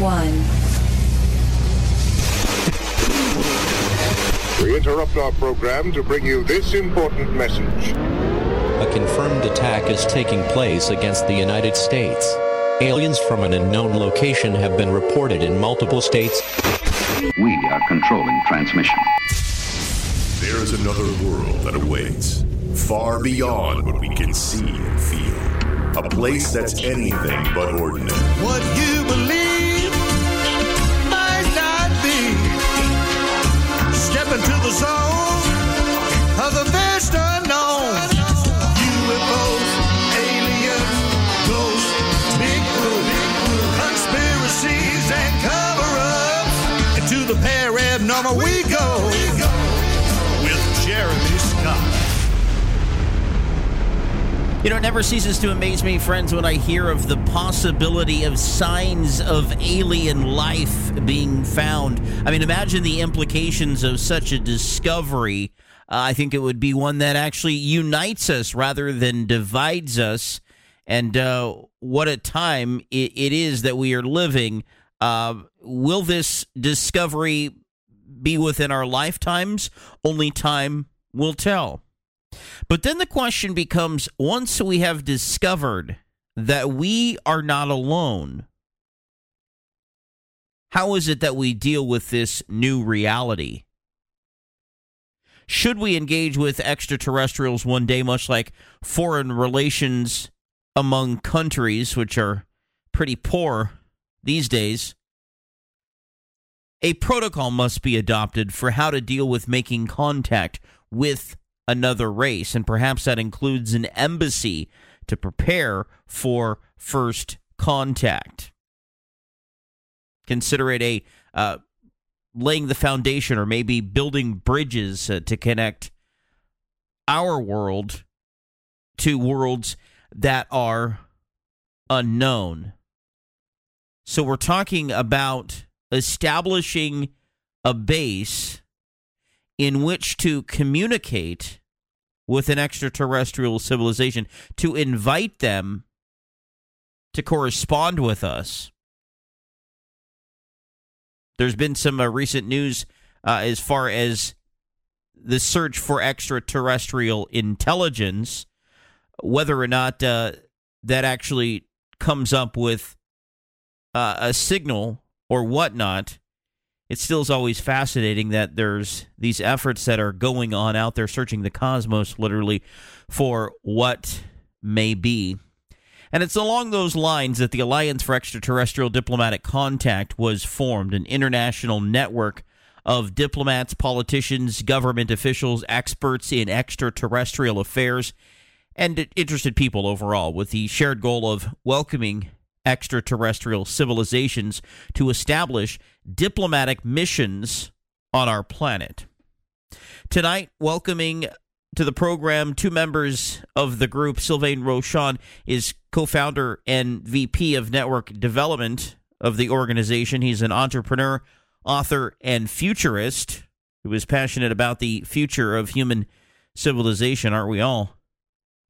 one. We interrupt our program to bring you this important message. A confirmed attack is taking place against the United States. Aliens from an unknown location have been reported in multiple states. We are controlling transmission. There is another world that awaits, far beyond what we can see and feel. A place that's anything but ordinary. What you believe into the zone of the vast unknown. UFOs, aliens, ghosts, Bigfoot, conspiracies, and cover-ups. Into the paranormal we You know, it never ceases to amaze me, friends, when I hear of the possibility of signs of alien life being found. I mean, imagine the implications of such a discovery. Uh, I think it would be one that actually unites us rather than divides us. And uh, what a time it, it is that we are living. Uh, will this discovery be within our lifetimes? Only time will tell. But then the question becomes once we have discovered that we are not alone, how is it that we deal with this new reality? Should we engage with extraterrestrials one day, much like foreign relations among countries, which are pretty poor these days? A protocol must be adopted for how to deal with making contact with another race, and perhaps that includes an embassy to prepare for first contact. Consider it a uh, laying the foundation, or maybe building bridges uh, to connect our world to worlds that are unknown. So we're talking about establishing a base in which to communicate with an extraterrestrial civilization, to invite them to correspond with us. There's been some uh, recent news uh, as far as the search for extraterrestrial intelligence, whether or not uh, that actually comes up with uh, a signal or whatnot it still is always fascinating that there's these efforts that are going on out there searching the cosmos literally for what may be. And it's along those lines that the Alliance for Extraterrestrial Diplomatic Contact was formed, an international network of diplomats, politicians, government officials, experts in extraterrestrial affairs, and interested people overall, with the shared goal of welcoming extraterrestrial civilizations to establish diplomatic missions on our planet. Tonight, welcoming to the program two members of the group. Sylvain Rochon is co founder and VP of network development of the organization. He's an entrepreneur, author, and futurist who is passionate about the future of human civilization, aren't we all?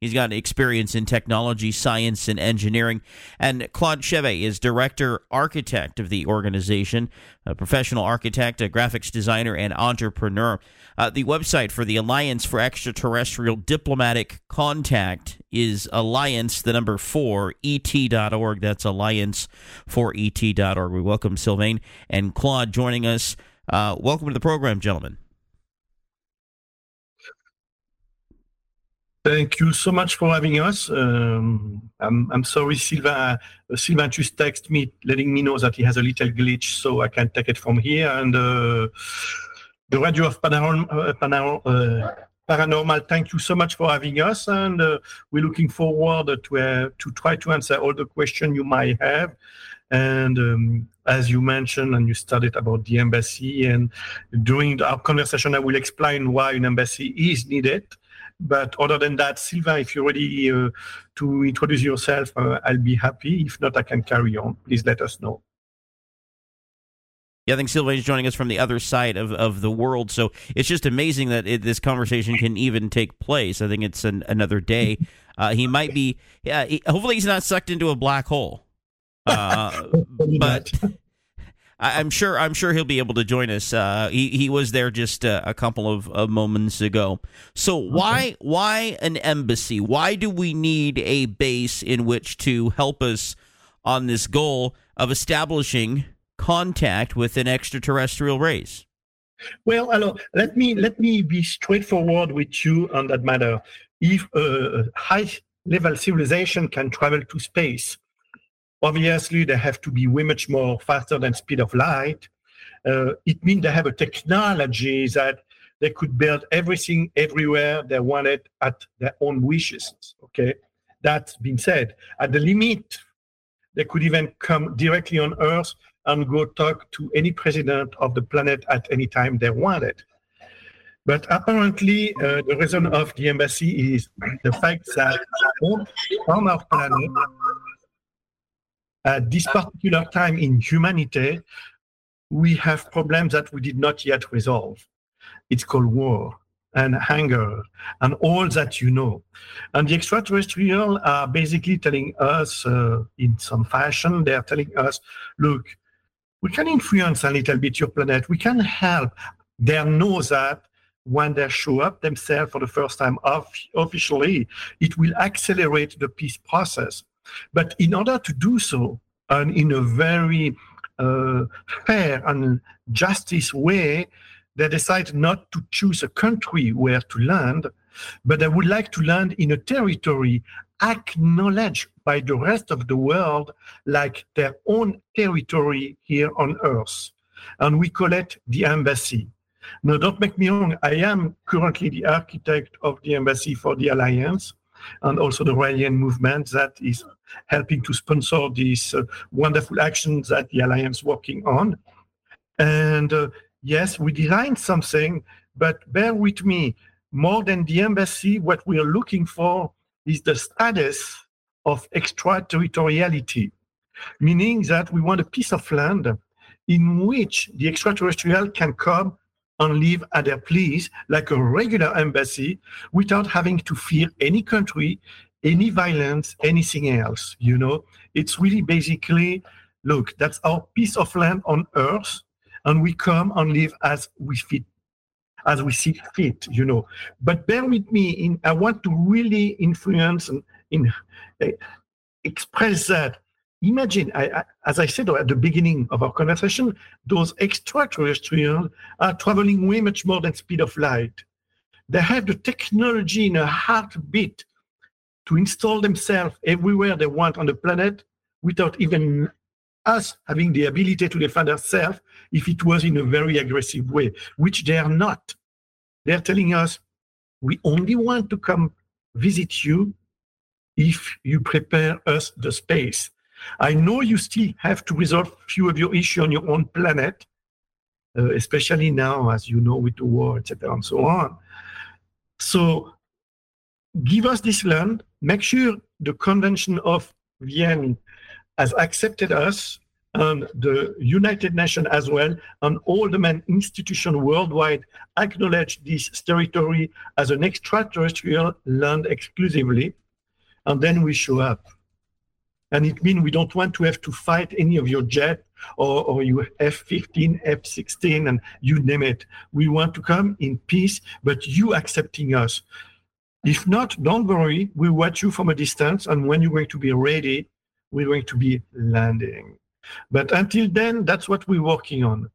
He's got experience in technology, science, and engineering. And Claude Chevey is director architect of the organization, a professional architect, a graphics designer, and entrepreneur. Uh, the website for the Alliance for Extraterrestrial Diplomatic Contact is alliance, the number four, et.org. That's alliance for et.org. We welcome Sylvain and Claude joining us. Uh, welcome to the program, gentlemen. Thank you so much for having us. Um, I'm, I'm sorry, Sylvain. Uh, Sylvain just texted me letting me know that he has a little glitch, so I can take it from here. And uh, the Radio of Paranormal, uh, uh, Paranormal, thank you so much for having us. And uh, we're looking forward to, uh, to try to answer all the questions you might have. And um, as you mentioned, and you studied about the embassy, and during our conversation, I will explain why an embassy is needed. But other than that, Sylvain, if you're ready uh, to introduce yourself, uh, I'll be happy. If not, I can carry on. Please let us know. Yeah, I think Sylvain is joining us from the other side of, of the world. So it's just amazing that it, this conversation can even take place. I think it's an, another day. Uh, he might be, yeah, he, hopefully he's not sucked into a black hole. Uh, but I, am sure I'm sure he'll be able to join us. Uh, he he was there just uh, a couple of, of, moments ago. So okay. why why an embassy? Why do we need a base in which to help us on this goal of establishing contact with an extraterrestrial race? Well, alors, let me let me be straightforward with you on that matter. If a high level civilization can travel to space, obviously they have to be way much more faster than speed of light. Uh, it means they have a technology that they could build everything everywhere they wanted at their own wishes. Okay, that being said, at the limit, they could even come directly on Earth and go talk to any president of the planet at any time they wanted. But apparently, uh, the reason of the embassy is the fact that on our planet, at this particular time in humanity, we have problems that we did not yet resolve. It's called war and hunger and all that you know. And the extraterrestrial are basically telling us, uh, in some fashion, they are telling us, look, we can influence a little bit your planet. We can help. They know that when they show up themselves for the first time off, officially, it will accelerate the peace process. But in order to do so, and in a very uh, fair and justice way, they decide not to choose a country where to land, but they would like to land in a territory acknowledged by the rest of the world like their own territory here on Earth. And we call it the embassy. Now, don't make me wrong, I am currently the architect of the embassy for the Alliance and also the Raelian movement that is helping to sponsor these uh, wonderful actions that the Alliance is working on. And uh, yes, we designed something, but bear with me, more than the embassy, what we are looking for is the status of extraterritoriality, meaning that we want a piece of land in which the extraterrestrial can come and live at their please like a regular embassy without having to fear any country, any violence, anything else. You know, it's really basically look, that's our piece of land on earth, and we come and live as we fit as we see fit, you know. But bear with me, in, I want to really influence and in, uh, express that. Imagine, I, I, as I said at the beginning of our conversation, those extraterrestrials are traveling way much more than speed of light. They have the technology in a heartbeat to install themselves everywhere they want on the planet without even us having the ability to defend ourselves if it was in a very aggressive way, which they are not. They're telling us, we only want to come visit you if you prepare us the space. I know you still have to resolve a few of your issues on your own planet, uh, especially now, as you know, with the war, etc., and so on. So give us this land, make sure the Convention of Vienna has accepted us and the United Nations as well, and all the main institutions worldwide acknowledge this territory as an extraterrestrial land exclusively, and then we show up. And it means we don't want to have to fight any of your jet or, or your F-15, F-16, and you name it. We want to come in peace, but you accepting us. If not, don't worry. We watch you from a distance, and when you're going to be ready, we're going to be landing. But until then, that's what we're working on.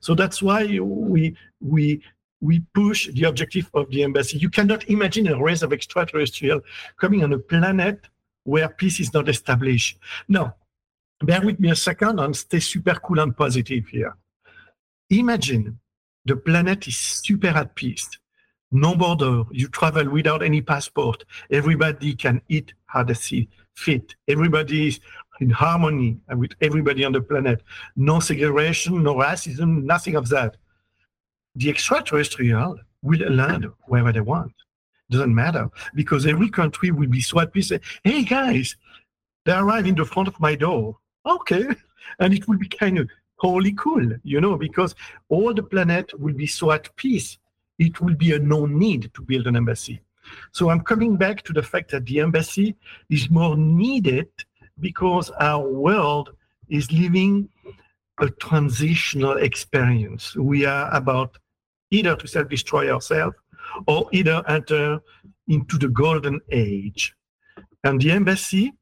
So that's why we we we push the objective of the embassy. You cannot imagine a race of extraterrestrial coming on a planet where peace is not established. No, bear with me a second and stay super cool and positive here. Imagine the planet is super at peace. No border. You travel without any passport. Everybody can eat how they see fit. Everybody is in harmony with everybody on the planet. No segregation, no racism, nothing of that. The extraterrestrial will land wherever they want. Doesn't matter because every country will be so happy. Say, hey guys, they arrive in the front of my door. Okay, and it will be kind of holy cool, you know, because all the planet will be so at peace. It will be a no need to build an embassy. So I'm coming back to the fact that the embassy is more needed because our world is living a transitional experience. We are about either to self destroy ourselves or either enter into the golden age. And the embassy,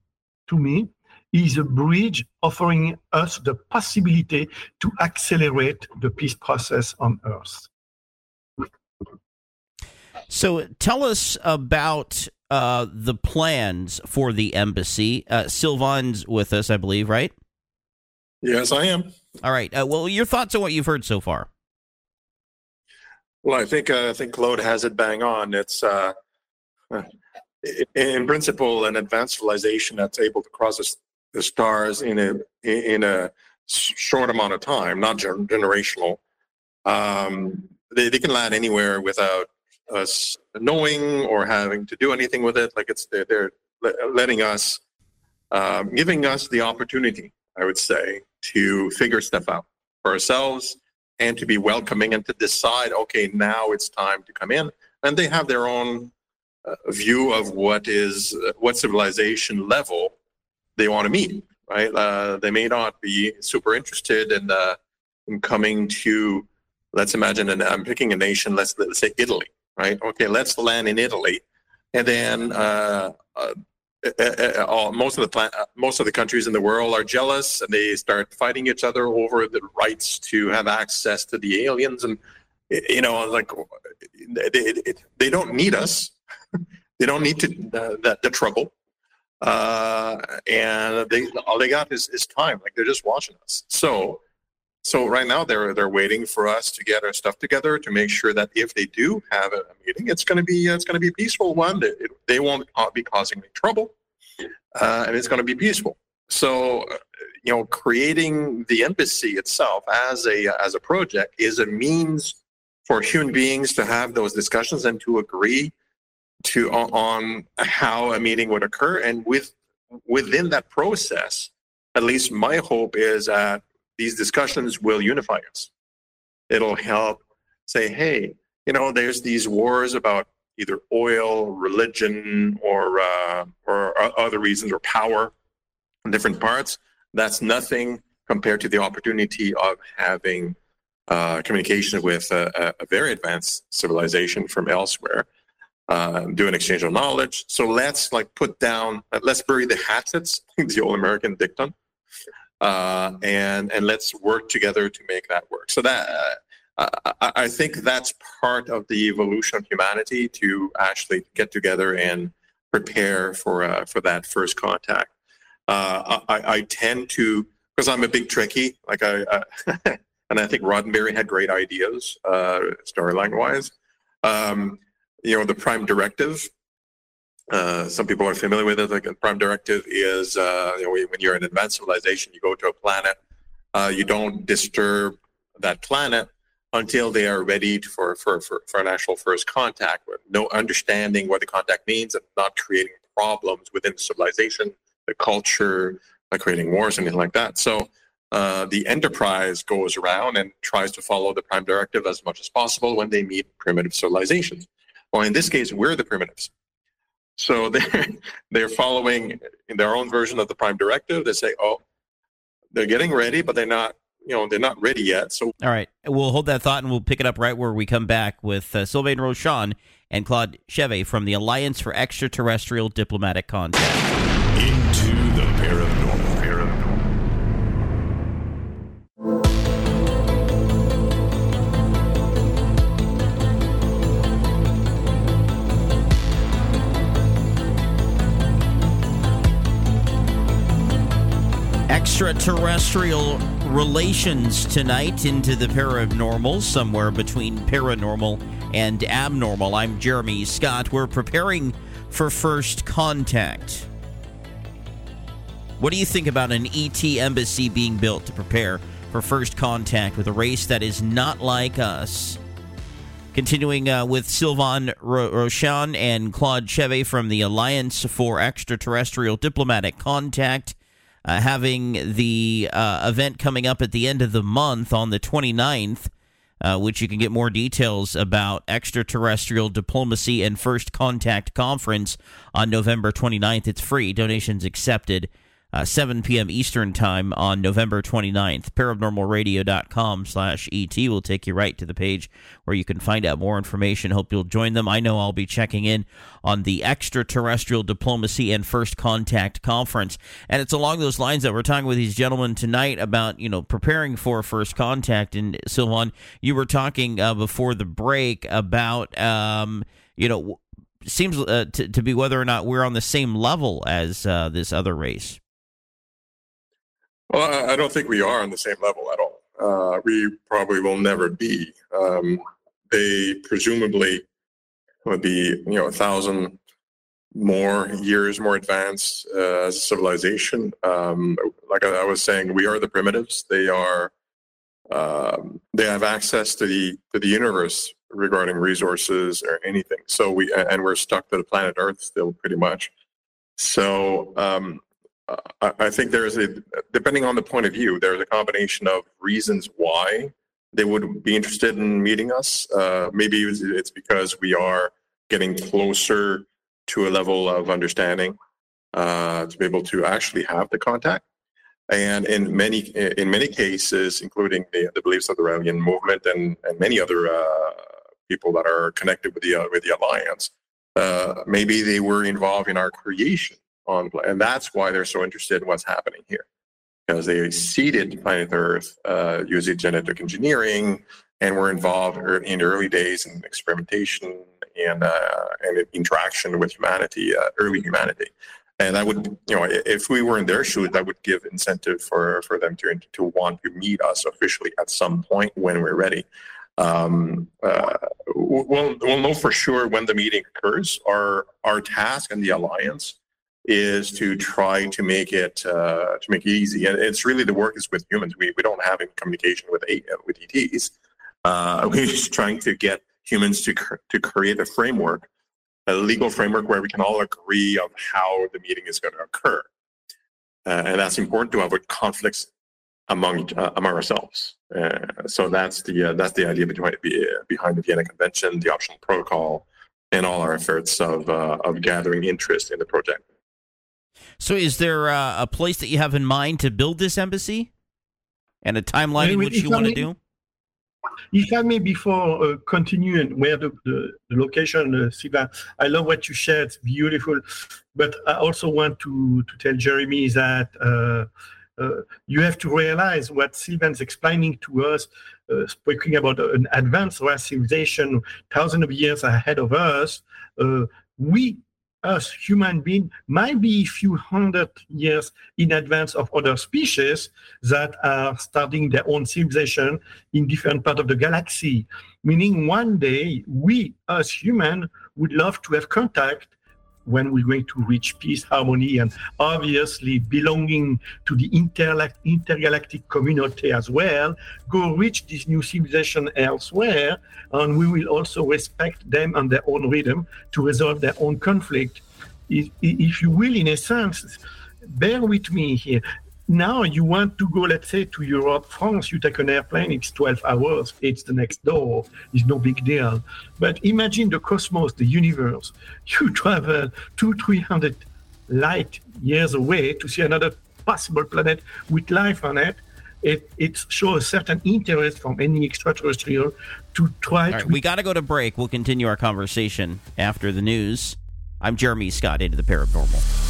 to me, is a bridge offering us the possibility to accelerate the peace process on Earth. So tell us about uh, the plans for the embassy. Uh, Sylvain's with us, I believe, right? Yes, I am. All right. Uh, well, your thoughts on what you've heard so far? Well, I think uh, I think Claude has it bang on. It's uh, in principle an advanced civilization that's able to cross the stars in a in a short amount of time, not generational. Um, they, they can land anywhere without us knowing or having to do anything with it. Like it's they're, they're letting us, um, giving us the opportunity, I would say, to figure stuff out for ourselves and to be welcoming and to decide, okay, now it's time to come in. And they have their own uh, view of what is uh, what civilization level they want to meet. Right? Uh, they may not be super interested in uh, in coming to. Let's imagine, and I'm picking a nation. Let's let's say Italy right? Okay, let's land in Italy, and then uh, uh, uh, uh, uh most of the uh, most of the countries in the world are jealous, and they start fighting each other over the rights to have access to the aliens, and you know, like they, they don't need us, they don't need to the, the trouble. and they all they got is, is time. Like they're just watching us. So so right now they're they're waiting for us to get our stuff together to make sure that if they do have a meeting, it's going to be it's going to be a peaceful one. It, they won't be causing any trouble, uh, and it's going to be peaceful. So, uh, you know, creating the embassy itself as a as a project is a means for human beings to have those discussions and to agree to on how a meeting would occur, and with within that process, at least my hope is that these discussions will unify us. It'll help say, hey, you know, there's these wars about either oil, religion, or uh, or other reasons, or power in different parts. That's nothing compared to the opportunity of having uh, communication with a, a, very advanced civilization from elsewhere, uh, do an exchange of knowledge. So let's like put down, let's bury the hatchets, the old American dictum, uh, and and let's work together to make that work. So that uh, I, I, think that's part of the evolution of humanity to actually get together and prepare for uh, for that first contact. Uh, I, I, tend to because I'm a big Trekkie, like I and I think Roddenberry had great ideas uh, storyline wise. Um, you know, the prime directive uh, some people are familiar with it. Like a prime directive is uh, you know, when you're an advanced civilization, you go to a planet, uh, you don't disturb that planet until they are ready for, for, for, for an actual first contact, with no understanding what the contact means and not creating problems within the civilization, the culture, like creating wars, anything like that. So uh, the enterprise goes around and tries to follow the prime directive as much as possible when they meet primitive civilizations. Well, in this case, we're the primitives. So they're they're following their own version of the prime directive. They say, "Oh, they're getting ready, but they're not." You know, they're not ready yet. So, all right, we'll hold that thought and we'll pick it up right where we come back with uh, Sylvain Rochon and Claude Chevey from the Alliance for Extraterrestrial Diplomatic Contact. Into the paranormal. Extraterrestrial relations tonight into the paranormal, somewhere between paranormal and abnormal. I'm Jeremy Scott. We're preparing for first contact. What do you think about an ET embassy being built to prepare for first contact with a race that is not like us? Continuing uh, with Sylvain Rochon and Claude Chevey from the Alliance for Extraterrestrial Diplomatic Contact uh, having the uh, event coming up at the end of the month on the 29th, uh, which you can get more details about extraterrestrial diplomacy and first contact conference on November 29th. It's free, donations accepted. Uh, 7 p.m. Eastern Time on November 29th. Paranormalradio.com slash ET will take you right to the page where you can find out more information. Hope you'll join them. I know I'll be checking in on the Extraterrestrial Diplomacy and First Contact Conference. And it's along those lines that we're talking with these gentlemen tonight about, you know, preparing for first contact. And Sylvain, you were talking uh, before the break about, um, you know, seems uh, to, to be whether or not we're on the same level as uh, this other race. Well, I don't think we are on the same level at all. Uh, we probably will never be. Um, they presumably would be, you know, a thousand more years more advanced uh, as a civilization. Um, like I, I, was saying, we are the primitives. They are. Um, they have access to the to the universe regarding resources or anything. So we and we're stuck to the planet Earth still pretty much. So um, I, I think there is a depending on the point of view, there's a combination of reasons why they would be interested in meeting us. Uh, maybe it's because we are getting closer to a level of understanding uh, to be able to actually have the contact. And in many in many cases, including the, the beliefs of the Raelian movement and, and many other uh, people that are connected with the uh, with the alliance, uh, maybe they were involved in our creation on, and that's why they're so interested in what's happening here, because they seeded planet Earth uh, using genetic engineering, and were involved in early days in experimentation and uh, and interaction with humanity, uh, early humanity. And I would, you know, if we were in their shoes, that would give incentive for for them to to want to meet us officially at some point when we're ready. Um, uh, we'll we'll know for sure when the meeting occurs. Our our task and the alliance is to try to make it uh, to make it easy. And it's really the work is with humans. We we don't have any communication with a, with ETs. Uh, we're just trying to get humans to to create a framework a legal framework where we can all agree on how the meeting is going to occur. Uh, and that's important to avoid conflicts among uh, among ourselves. Uh, so that's the uh, that's the idea behind behind the Vienna Convention, the optional protocol, and all our efforts of uh, of gathering interest in the project. So, is there uh, a place that you have in mind to build this embassy, and a timeline in which you want to do? If I may, before uh, continuing where the, the, the location, uh, Sylvain, I love what you shared. It's beautiful. But I also want to, to tell Jeremy that uh, uh, you have to realize what Sylvain's explaining to us, uh, speaking about an advanced civilization, thousands of years ahead of us. Uh, we us human beings might be a few hundred years in advance of other species that are starting their own civilization in different parts of the galaxy. Meaning one day we as human would love to have contact when we're going to reach peace, harmony, and obviously belonging to the intergalactic community as well, go reach this new civilization elsewhere, and we will also respect them and their own rhythm to resolve their own conflict. If, if you will, in a sense, bear with me here. Now you want to go, let's say, to Europe, France, you take an airplane, it's 12 hours, it's the next door, it's no big deal. But imagine the cosmos, the universe. You travel two, 300 light years away to see another possible planet with life on it. It, it shows a certain interest from any extraterrestrial to try right, to. We got to go to break. We'll continue our conversation after the news. I'm Jeremy Scott, into the paranormal.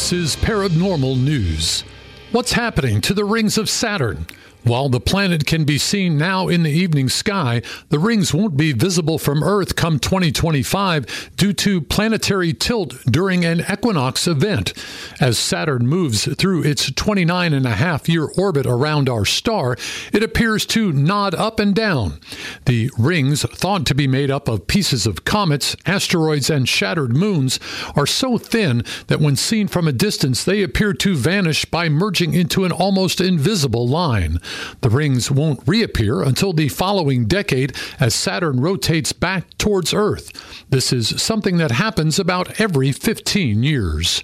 This is Paranormal News. What's happening to the rings of Saturn? While the planet can be seen now in the evening sky, the rings won't be visible from Earth come 2025 due to planetary tilt during an equinox event. As Saturn moves through its 29 and a half year orbit around our star, it appears to nod up and down. The rings, thought to be made up of pieces of comets, asteroids, and shattered moons, are so thin that when seen from a distance, they appear to vanish by merging into an almost invisible line. The rings won't reappear until the following decade as Saturn rotates back towards Earth. This is something that happens about every 15 years.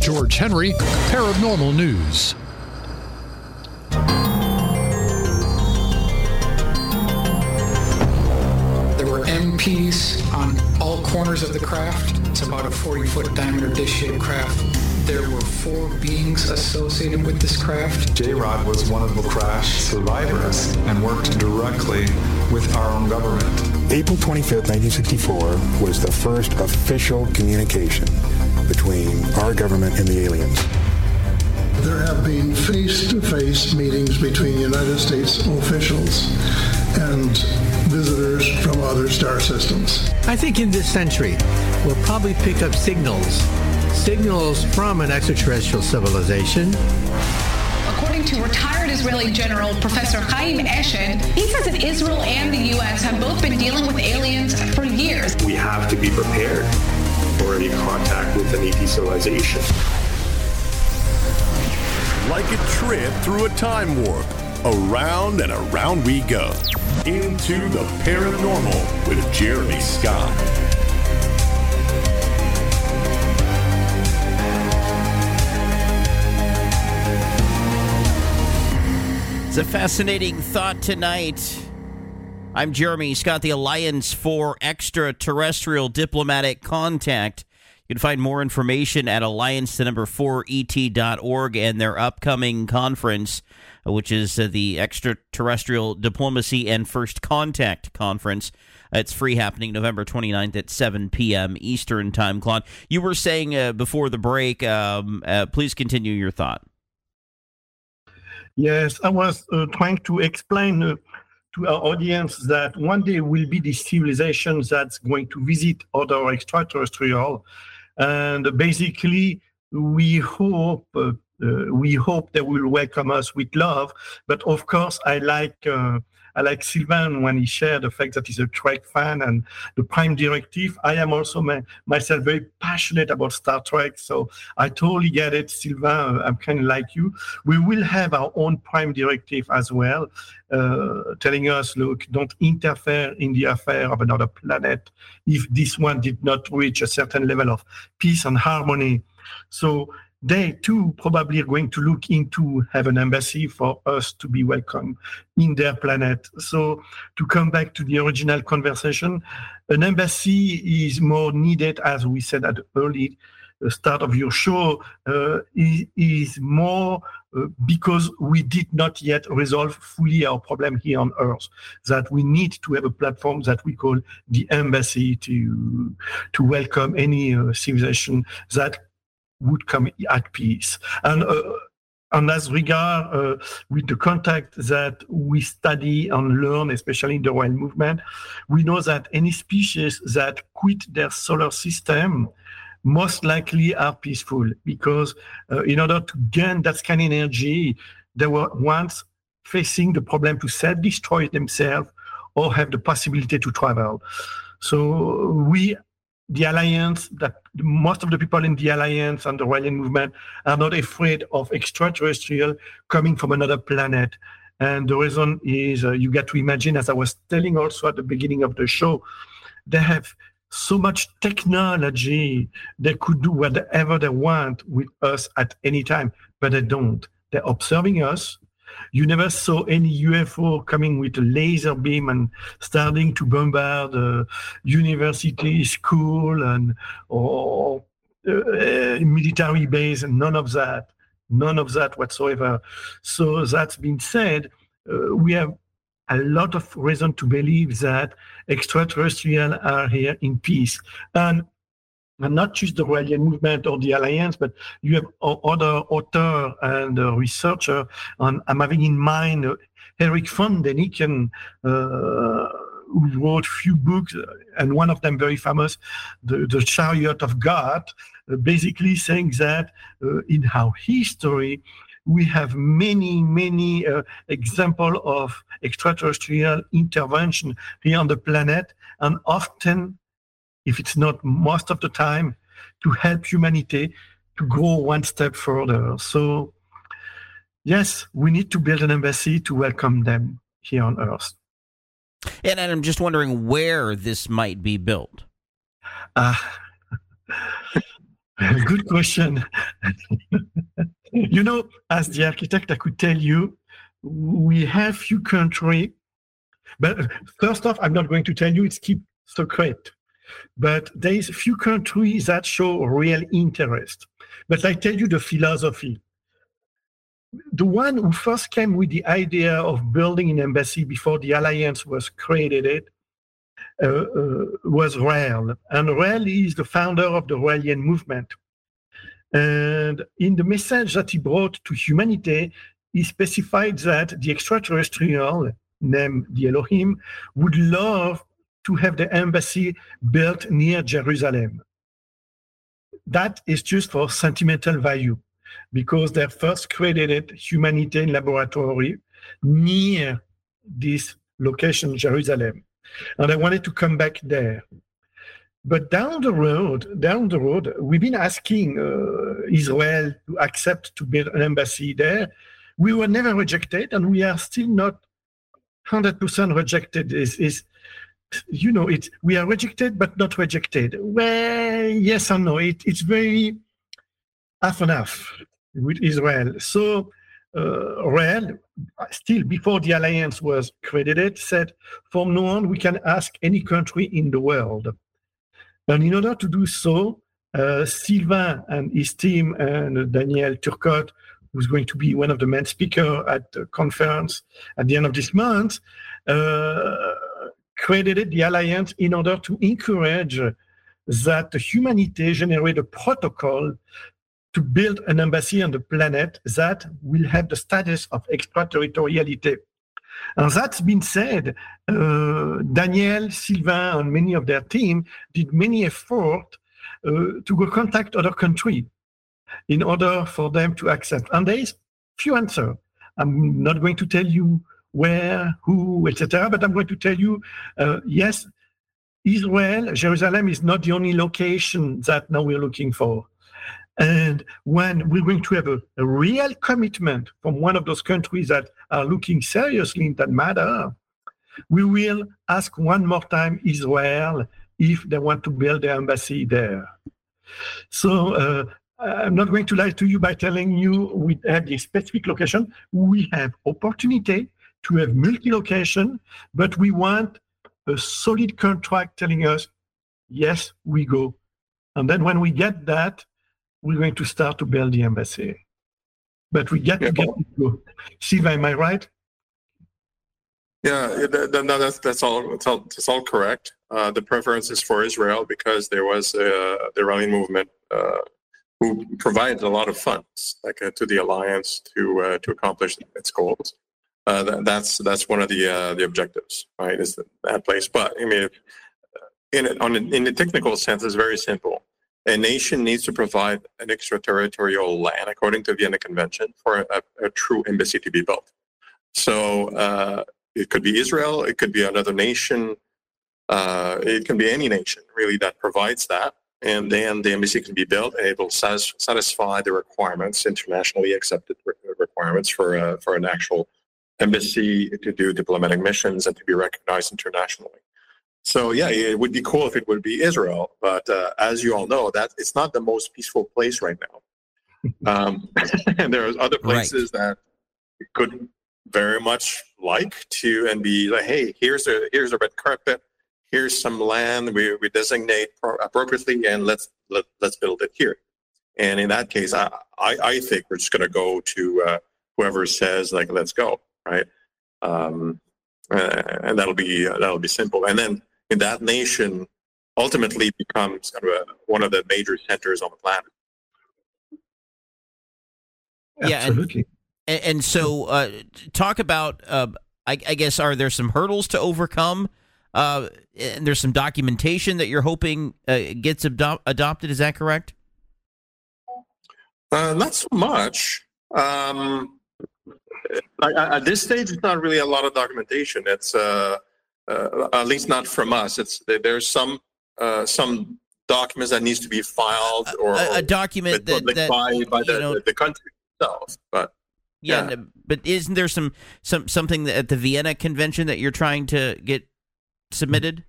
George Henry, Paranormal News. Piece on all corners of the craft. It's about a 40 foot diameter dish shaped craft. There were four beings associated with this craft. J-Rod was one of the crash survivors and worked directly with our own government. April 25th, 1964 was the first official communication between our government and the aliens. There have been face-to-face meetings between United States officials and visitors from other star systems. I think in this century, we'll probably pick up signals, signals from an extraterrestrial civilization. According to retired Israeli General Professor Chaim Eshed, he says that Israel and the U.S. have both been dealing with aliens for years. We have to be prepared for any contact with an ET civilization. Like a trip through a time warp, around and around we go. Into the paranormal with Jeremy Scott. It's a fascinating thought tonight. I'm Jeremy Scott, the Alliance for Extraterrestrial Diplomatic Contact. You can find more information at alliance to number 4et.org and their upcoming conference, uh, which is uh, the Extraterrestrial Diplomacy and First Contact Conference. It's free happening November 29th at 7 p.m. Eastern Time. Claude, you were saying uh, before the break, um, uh, please continue your thought. Yes, I was uh, trying to explain uh, to our audience that one day will be this civilization that's going to visit other extraterrestrial, and basically we hope uh, uh, we hope they will welcome us with love. But of course, I like uh, I like Sylvain when he shared the fact that he's a Trek fan and the Prime Directive. I am also my, myself very passionate about Star Trek, so I totally get it, Sylvain. I'm kind of like you. We will have our own Prime Directive as well, uh, telling us, look, don't interfere in the affair of another planet if this one did not reach a certain level of peace and harmony. So they too probably are going to look into have an embassy for us to be welcome in their planet. So to come back to the original conversation, an embassy is more needed, as we said at the early uh, start of your show, uh, is, is, more uh, because we did not yet resolve fully our problem here on Earth. That we need to have a platform that we call the embassy to to welcome any uh, civilization that would come at peace. And uh, and as regard uh, with the contact that we study and learn, especially in the Raelian movement, we know that any species that quit their solar system most likely are peaceful because uh, in order to gain that kind of energy, they were once facing the problem to self-destroy themselves or have the possibility to travel. So we the alliance that most of the people in the alliance and the Raelian movement are not afraid of extraterrestrial coming from another planet. And the reason is uh, you get to imagine, as I was telling also at the beginning of the show, they have so much technology. They could do whatever they want with us at any time, but they don't. They're observing us. You never saw any UFO coming with a laser beam and starting to bombard a university, school, and or uh, military base. And none of that. None of that whatsoever. So that's been said. Uh, we have a lot of reason to believe that extraterrestrials are here in peace. And and not just the Raelian movement or the alliance, but you have other author and uh, researcher. And I'm having in mind uh, Erich von Däniken, uh, who wrote few books, and one of them very famous, The, the Chariot of God, uh, basically saying that uh, in our history, we have many, many uh, example of extraterrestrial intervention here on the planet, and often if it's not most of the time, to help humanity to go one step further. So, yes, we need to build an embassy to welcome them here on Earth. And, and I'm just wondering where this might be built. Uh, good question. you know, as the architect, I could tell you we have few country, but first off, I'm not going to tell you it's keep so great. But there is a few countries that show real interest. But I tell you the philosophy. The one who first came with the idea of building an embassy before the alliance was created uh, uh, was Raël. And Raël is the founder of the Raelian movement. And in the message that he brought to humanity, he specified that the extraterrestrial, named the Elohim, would love to have the embassy built near Jerusalem. That is just for sentimental value because they first created humanity in laboratory near this location, Jerusalem. And I wanted to come back there. But down the road, down the road, we've been asking uh, Israel to accept to build an embassy there. We were never rejected, and we are still not 100% rejected. Is you know it? We are rejected, but not rejected. Well, yes and no. It, it's very half and half with Israel. So uh, Raël, still before the alliance was credited, said, from now on, we can ask any country in the world. And in order to do so, uh, Sylvain and his team and Daniel Turcotte, who's going to be one of the main speakers at the conference at the end of this month, uh, credited the alliance in order to encourage that humanity generate a protocol to build an embassy on the planet that will have the status of extraterritoriality. And that's been said. Uh, Daniel, Sylvain, and many of their team did many effort uh, to go contact other countries in order for them to accept. And there is few answers. I'm not going to tell you where, who, etc., but I'm going to tell you, uh, yes, Israel, Jerusalem is not the only location that now we're looking for. And when we're going to have a, a, real commitment from one of those countries that are looking seriously in that matter, we will ask one more time Israel if they want to build their embassy there. So uh, I'm not going to lie to you by telling you we have the specific location. We have opportunity to have multi-location, but we want a solid contract telling us, yes, we go. And then when we get that, we're going to start to build the embassy. But we get yeah, to get to go. Siva, am I right? Yeah, no, that's that's all. That's all, that's all correct. Uh, the preference is for Israel because there was uh, the Raelian movement uh, who provided a lot of funds, like to the alliance to to accomplish its goals. Uh, that, that's that's one of the the objectives, right? Is that, that place? But I mean, in on in the technical sense, it's very simple a nation needs to provide an extraterritorial land according to Vienna Convention for a, a true embassy to be built. So uh, it could be Israel, it could be another nation, uh, it can be any nation really that provides that. And then the embassy can be built and it will satisfy the requirements, internationally accepted requirements for, uh, for an actual embassy to do diplomatic missions and to be recognized internationally. So yeah, it would be cool if it would be Israel, but uh, as you all know, that it's not the most peaceful place right now. Um, and there's other places right. that could very much like to and be like, hey, here's a here's a red carpet, here's some land we, we designate appropriately, and let's let, let's build it here. And in that case, I I, I think we're just going to go to uh, whoever says like, let's go, right? Um, uh, and that'll be uh, that'll be simple. And then in that nation ultimately becomes kind of a, one of the major centers on the planet. Yeah, Absolutely. And, and so uh, talk about, uh, I, I, guess, are there some hurdles to overcome? Uh, and there's some documentation that you're hoping uh, gets adop- adopted. Is that correct? Uh, not so much. Um, at this stage, it's not really a lot of documentation. It's uh, uh, at least not from us. It's there's some uh, some documents that needs to be filed or a, a document that, that by, by the, know, the, country itself. But yeah, yeah, but isn't there some some something at the Vienna Convention that you're trying to get submitted?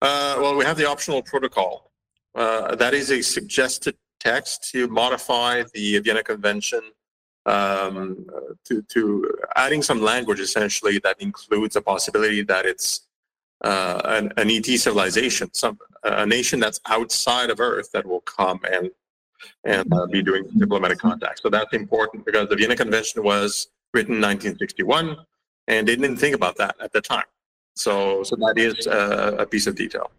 Uh, well, we have the optional protocol. Uh, that is a suggested text to modify the Vienna Convention um, to, to adding some language essentially that includes a possibility that it's uh, an, an ET civilization, some a nation that's outside of Earth that will come and and uh, be doing diplomatic contact. So that's important because the Vienna Convention was written in 1961, and they didn't think about that at the time. So so that is uh, a piece of detail.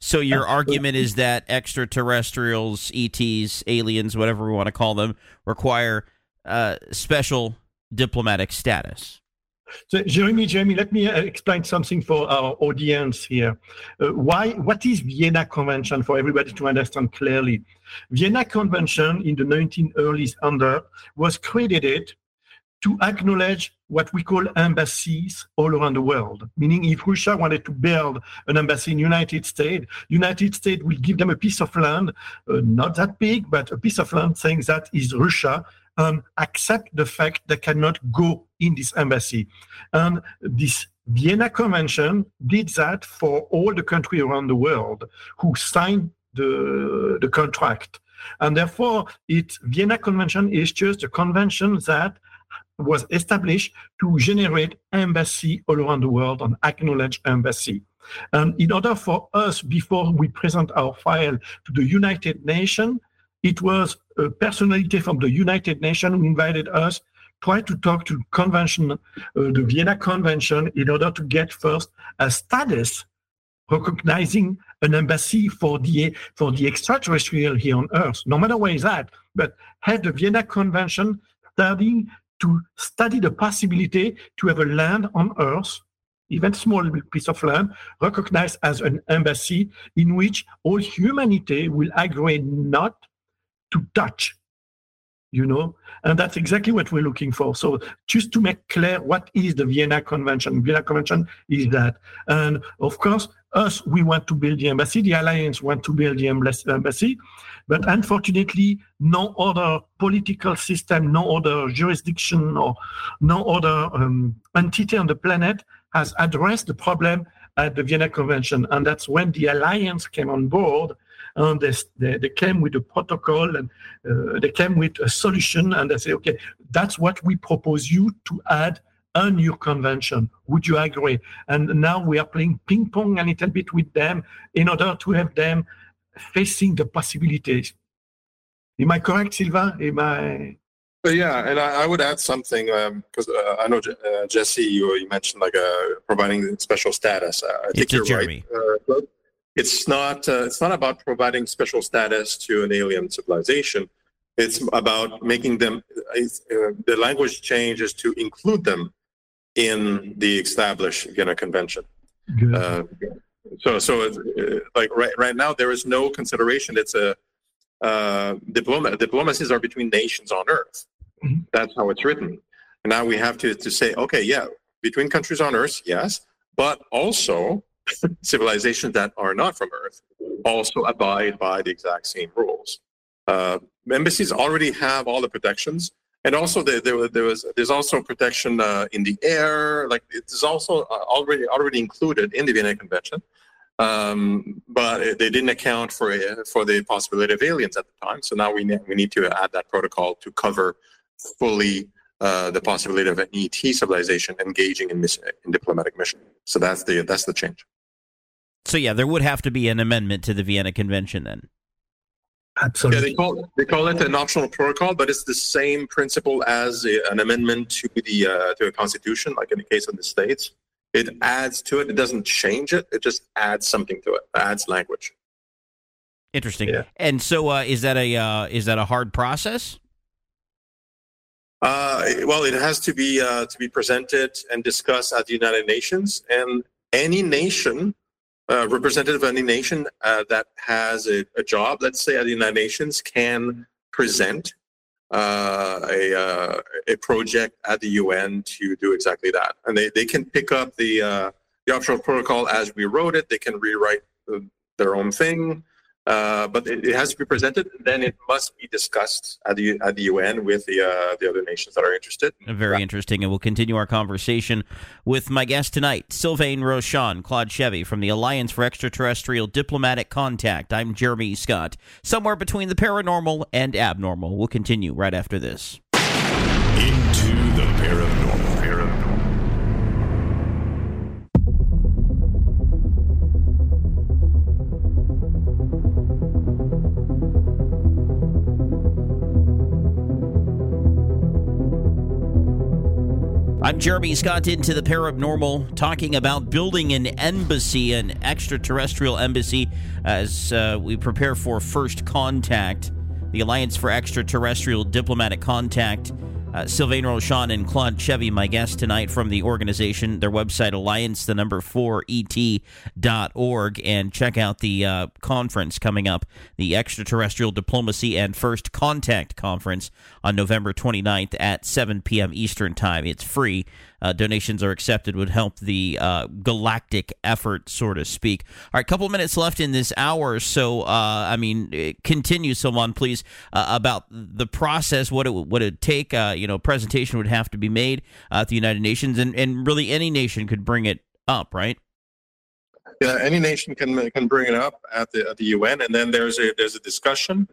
So your argument is that extraterrestrials, ETs, aliens, whatever we want to call them, require uh, special diplomatic status. So, Jeremy, Jeremy, let me uh, explain something for our audience here. Uh, why? What is Vienna Convention for everybody to understand clearly? Vienna Convention in the 19 early under was created to acknowledge what we call embassies all around the world. Meaning, if Russia wanted to build an embassy in United States, United States will give them a piece of land, uh, not that big, but a piece of land saying that is Russia, and accept the fact they cannot go in this embassy. And this Vienna Convention did that for all the countries around the world who signed the, the contract. And therefore, it Vienna Convention is just a convention that was established to generate embassy all around the world and acknowledge embassy. And in order for us, before we present our file to the United Nations, it was a personality from the United Nations who invited us try to talk to convention, uh, the Vienna Convention, in order to get first a status recognizing an embassy for the for the extraterrestrial here on Earth, no matter where is that, but have the Vienna Convention studying to study the possibility to have a land on Earth, even small piece of land, recognized as an embassy in which all humanity will agree not to touch you know? And that's exactly what we're looking for. So just to make clear what is the vienna convention? Vienna convention is that. And of course us we want to build the embassy. The alliance want to build the embassy. But unfortunately no other political system no other jurisdiction or no other um, entity on the planet has addressed the problem at the vienna convention. And that's when the alliance came on board and they, they, they came with a protocol and uh, they came with a solution and they say, okay, that's what we propose you to add a new convention. Would you agree? And now we are playing ping pong a little bit with them in order to have them facing the possibilities. Am I correct, Silva? Am I? But yeah, and I, I would add something because um, uh, I know uh, Jesse, you, you mentioned like uh, providing special status. Uh, I think it's you're Jeremy. right. It's not uh, it's not about providing special status to an alien civilization it's about making them uh, the language changes to include them in the established Vienna Convention. Uh, so, so uh, like right right now, there is no consideration. It's a uh, diploma. Diplomacies are between nations on Earth. Mm-hmm. That's how it's written. And now we have to to say, okay, yeah, between countries on Earth, yes, but also civilizations that are not from Earth also abide by the exact same rules. Uh, embassies already have all the protections, and also there, there, there was there's also protection uh, in the air. Like it is also uh, already already included in the Vienna Convention, um, but they didn't account for for the possibility of aliens at the time. So now we ne- we need to add that protocol to cover fully uh, the possibility of an ET civilization engaging in, miss- in diplomatic mission. So that's the that's the change. So yeah, there would have to be an amendment to the Vienna Convention then. Absolutely. Yeah, they call they call it an optional protocol, but it's the same principle as a, an amendment to the uh, to a constitution, like in the case of the states. It adds to it. It doesn't change it. It just adds something to it. it adds language. Interesting. Yeah. And so, uh, is that a uh, is that a hard process? Uh, well, it has to be uh, to be presented and discussed at the United Nations, and any nation, uh, representative of any nation uh, that has a, a, job, let's say at the United Nations, can present uh, a uh, a project at the UN to do exactly that, and they, they can pick up the the optional protocol as we wrote it. They can rewrite their own thing. Uh, but it, it, has to be presented. Then it must be discussed at the at the UN with the uh, the other nations that are interested. Very yeah. interesting, and we'll continue our conversation with my guest tonight, Sylvain Rochon, Claude Chevey from the Alliance for Extraterrestrial Diplomatic Contact. I'm Jeremy Scott, somewhere between the paranormal and abnormal. We'll continue right after this. Into the paranormal. paranormal. I'm Jeremy Scott into the paranormal, talking about building an embassy, an extraterrestrial embassy, as uh, we prepare for first contact. The Alliance for Extraterrestrial Diplomatic Contact uh, Sylvain Rochon and Claude Chevey, my guests tonight from the organization, their website, alliance, the number four, et.org, and check out the uh, conference coming up, the Extraterrestrial Diplomacy and First Contact Conference on November 29th at 7 p.m. Eastern Time. It's free. Uh, donations are accepted, would help the uh, galactic effort, so to speak. All right, couple minutes left in this hour. So, uh, I mean, continue, someone, please, uh, about the process, what it would it take. Uh, you know, presentation would have to be made at the United Nations, and, and really any nation could bring it up, right? Yeah, any nation can can bring it up at the at the UN, and then there's a there's a discussion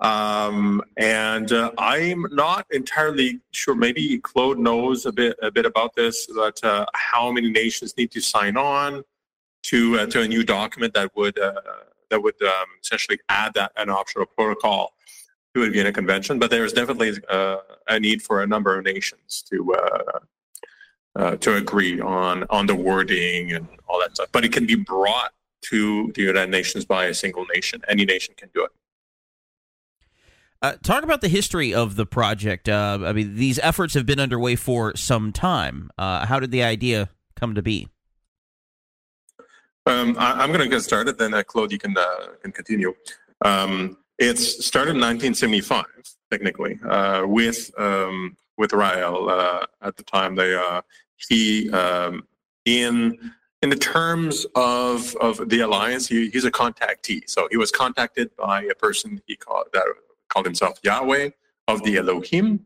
um, and uh, I'm not entirely sure. Maybe Claude knows a bit a bit about this. That uh, how many nations need to sign on to uh, to a new document that would uh, that would um, essentially add that an optional protocol to the Vienna Convention. But there is definitely uh, a need for a number of nations to. Uh, to agree on on the wording and all that stuff, but it can be brought to the United Nations by a single nation. Any nation can do it. Uh, talk about the history of the project. Uh, I mean, these efforts have been underway for some time. Uh, how did the idea come to be? Um, I, am going to get started, then uh, Claude, you can uh, can continue. Um, it's started in 1975, technically, uh, with um, with Raël at the time. They he um, in in the terms of of the alliance, he, he's a contactee. So he was contacted by a person he called that called himself Yahweh of the Elohim,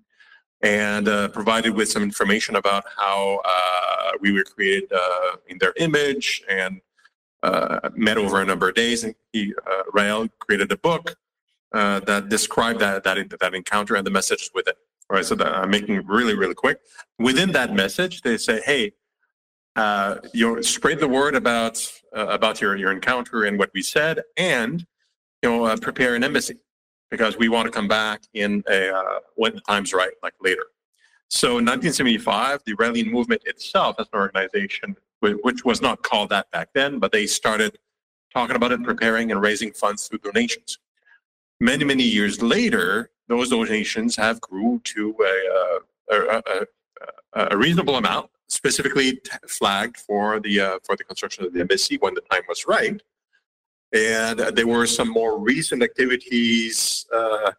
and uh, provided with some information about how uh, we were created uh, in their image and uh, met over a number of days. And he, uh, Raël, created a book uh, that described that, that that encounter and the messages with it. All right, so that I'm making really really quick. Within that message, they say, "Hey, you know, spread the word about about your your encounter and what we said, and you know prepare an embassy." Because we want to come back in a, uh, when the time's right, like later. So in 1975, the Raelian movement itself as an organization, which was not called that back then, but they started talking about it, preparing and raising funds through donations. Many, many years later, those donations have grew to a, uh, a, a, a reasonable amount, specifically flagged for the uh, for the construction of the embassy when the time was right. And there were some more recent activities uh,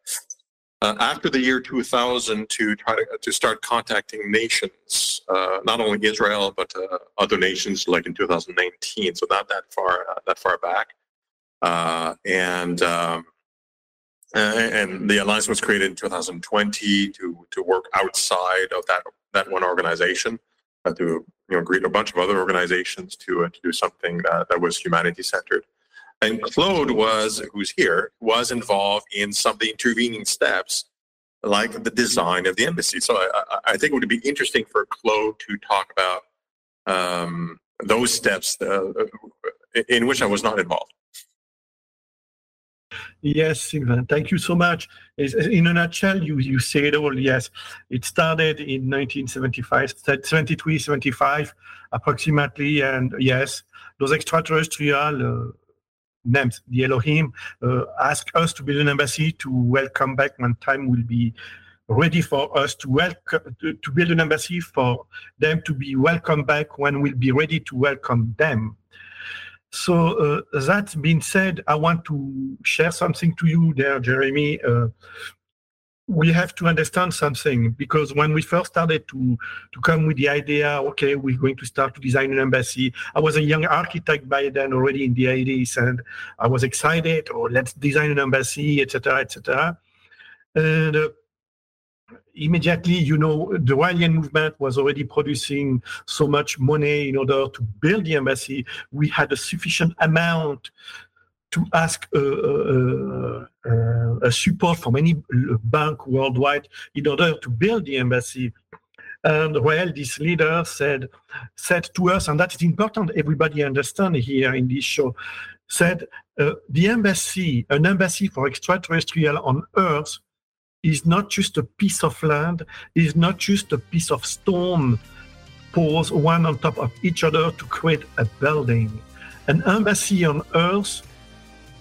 uh, after the year 2000 to try to, to start contacting nations, uh, not only Israel but uh, other nations, like in 2019. So not that far uh, that far back. Uh, and um, and the alliance was created in 2020 to to work outside of that that one organization to you know greet a bunch of other organizations to to do something that, that was humanity centered. And Claude was, who's here, was involved in some of the intervening steps, like the design of the embassy. So I, I think it would be interesting for Claude to talk about um, those steps uh, in which I was not involved. Yes, Sylvain, thank you so much. In a nutshell, you, you say it all. Yes, it started in 1975, 73, 75, approximately. And yes, those extraterrestrial uh, names, the Elohim, uh, ask us to build an embassy to welcome back when time will be ready for us to welcome to, to build an embassy for them to be welcome back when we'll be ready to welcome them. So uh, that being said, I want to share something to you there, Jeremy. Uh, we have to understand something because when we first started to to come with the idea, okay, we're going to start to design an embassy. I was a young architect by then, already in the 80s, and I was excited. Oh, let's design an embassy, etc., etc. And uh, immediately, you know, the Raelian movement was already producing so much money in order to build the embassy. We had a sufficient amount to ask a, a, support from any bank worldwide in order to build the embassy. And well, this leader said said to us, and that is important. Everybody understand here in this show. Said uh, the embassy, an embassy for extraterrestrial on Earth, is not just a piece of land, is not just a piece of stone pose one on top of each other to create a building. An embassy on Earth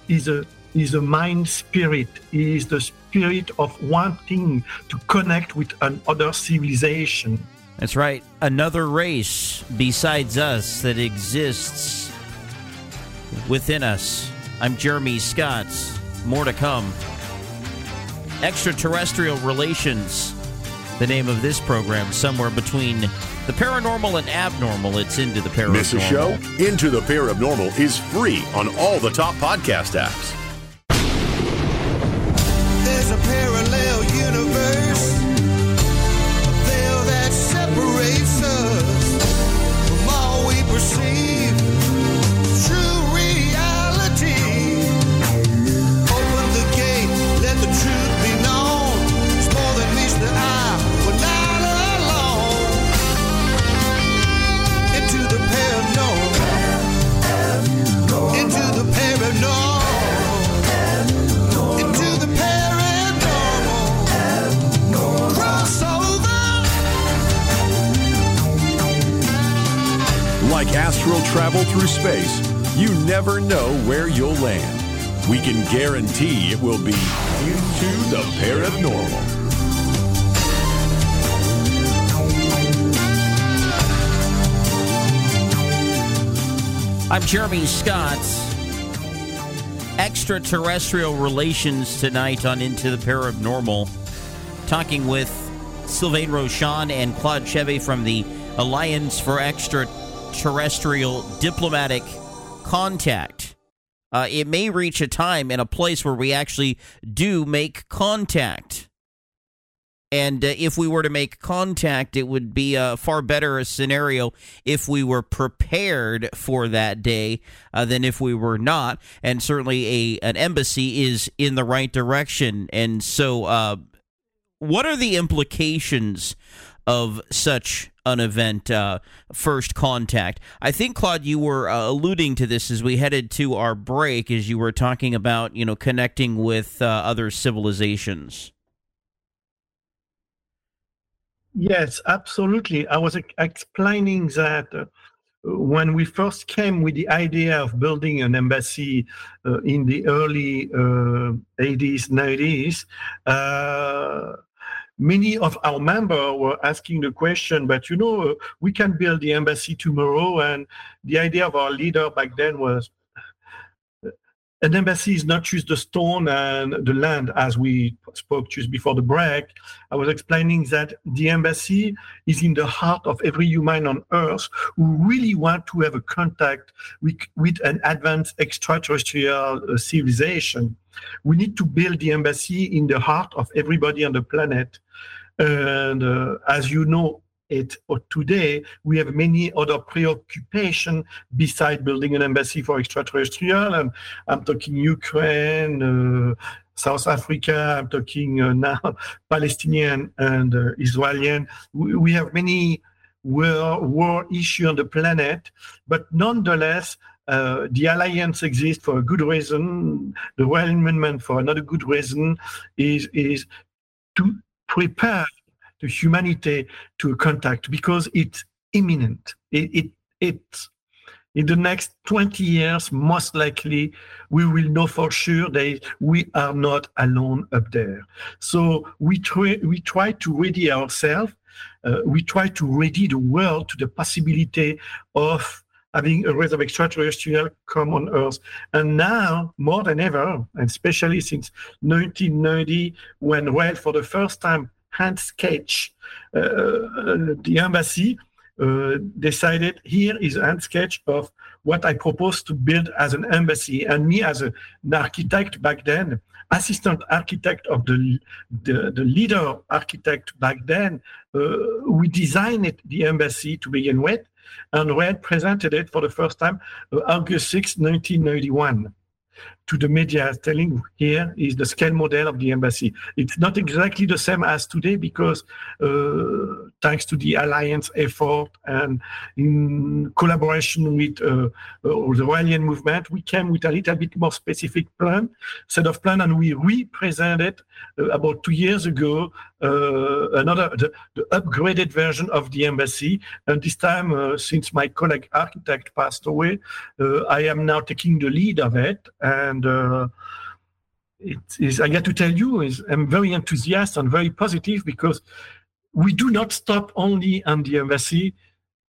is a is a mind spirit, is the spirit of wanting to connect with another civilization. That's right. Another race besides us that exists within us. I'm Jeremy Scott. More to come. Extraterrestrial Relations, the name of this program, somewhere between the paranormal and abnormal. It's Into the Paranormal. Miss a show? Into the Paranormal is free on all the top podcast apps. Travel through space, you never know where you'll land. We can guarantee it will be into the paranormal. I'm Jeremy Scott. Extraterrestrial relations tonight on Into the Paranormal. Talking with Sylvain Rochon and Claude Chevey from the Alliance for Extraterrestrial Diplomatic Contact. Uh, it may reach a time and a place where we actually do make contact. And uh, if we were to make contact, it would be a far better a scenario if we were prepared for that day uh, than if we were not. And certainly, a an embassy is in the right direction. And so, uh, what are the implications of such an event, uh, first contact? I think Claude, you were uh, alluding to this as we headed to our break, as you were talking about, you know, connecting with uh, other civilizations. Yes, absolutely. I was ex- explaining that uh, when we first came with the idea of building an embassy uh, in the early uh, 80s, 90s, uh, many of our members were asking the question, but you know, we can build the embassy tomorrow. And the idea of our leader back then was an embassy is not just the stone and the land, as we spoke just before the break. I was explaining that the embassy is in the heart of every human on earth who really want to have a contact with, with an advanced extraterrestrial uh, civilization. We need to build the embassy in the heart of everybody on the planet. And uh, as you know, it or today we have many other preoccupation beside building an embassy for extraterrestrial and i'm talking ukraine uh, south africa i'm talking uh, now palestinian and uh, israeli we, we have many war, war issue on the planet but nonetheless uh, the alliance exists for a good reason. The Raelian movement for another good reason is is to prepare the humanity to a contact because it's imminent. It, it it's in the next 20 years, most likely, we will know for sure that we are not alone up there. So we try, we try to ready ourselves. Uh, we try to ready the world to the possibility of having a race of extraterrestrial come on Earth. And now, more than ever, and especially since 1990, when Well for the first time hand sketch uh, the embassy uh, decided here is a hand sketch of what I proposed to build as an embassy. And me as a, an architect back then, assistant architect of the, the, the leader architect back then, uh, we designed it, the embassy to begin with, and Raël presented it for the first time uh, August 6, 1991. To the media telling here is the scale model of the embassy. It's not exactly the same as today because uh, thanks to the alliance effort and in collaboration with uh, uh, the Raelian movement, we came with a little bit more specific plan, set of plan, and we represented uh, about two years ago uh, another the, the, upgraded version of the embassy. And this time, uh, since my colleague architect passed away, I am now taking the lead of it and uh, it is I got to tell you is I'm very enthusiastic and very positive because we do not stop only on the embassy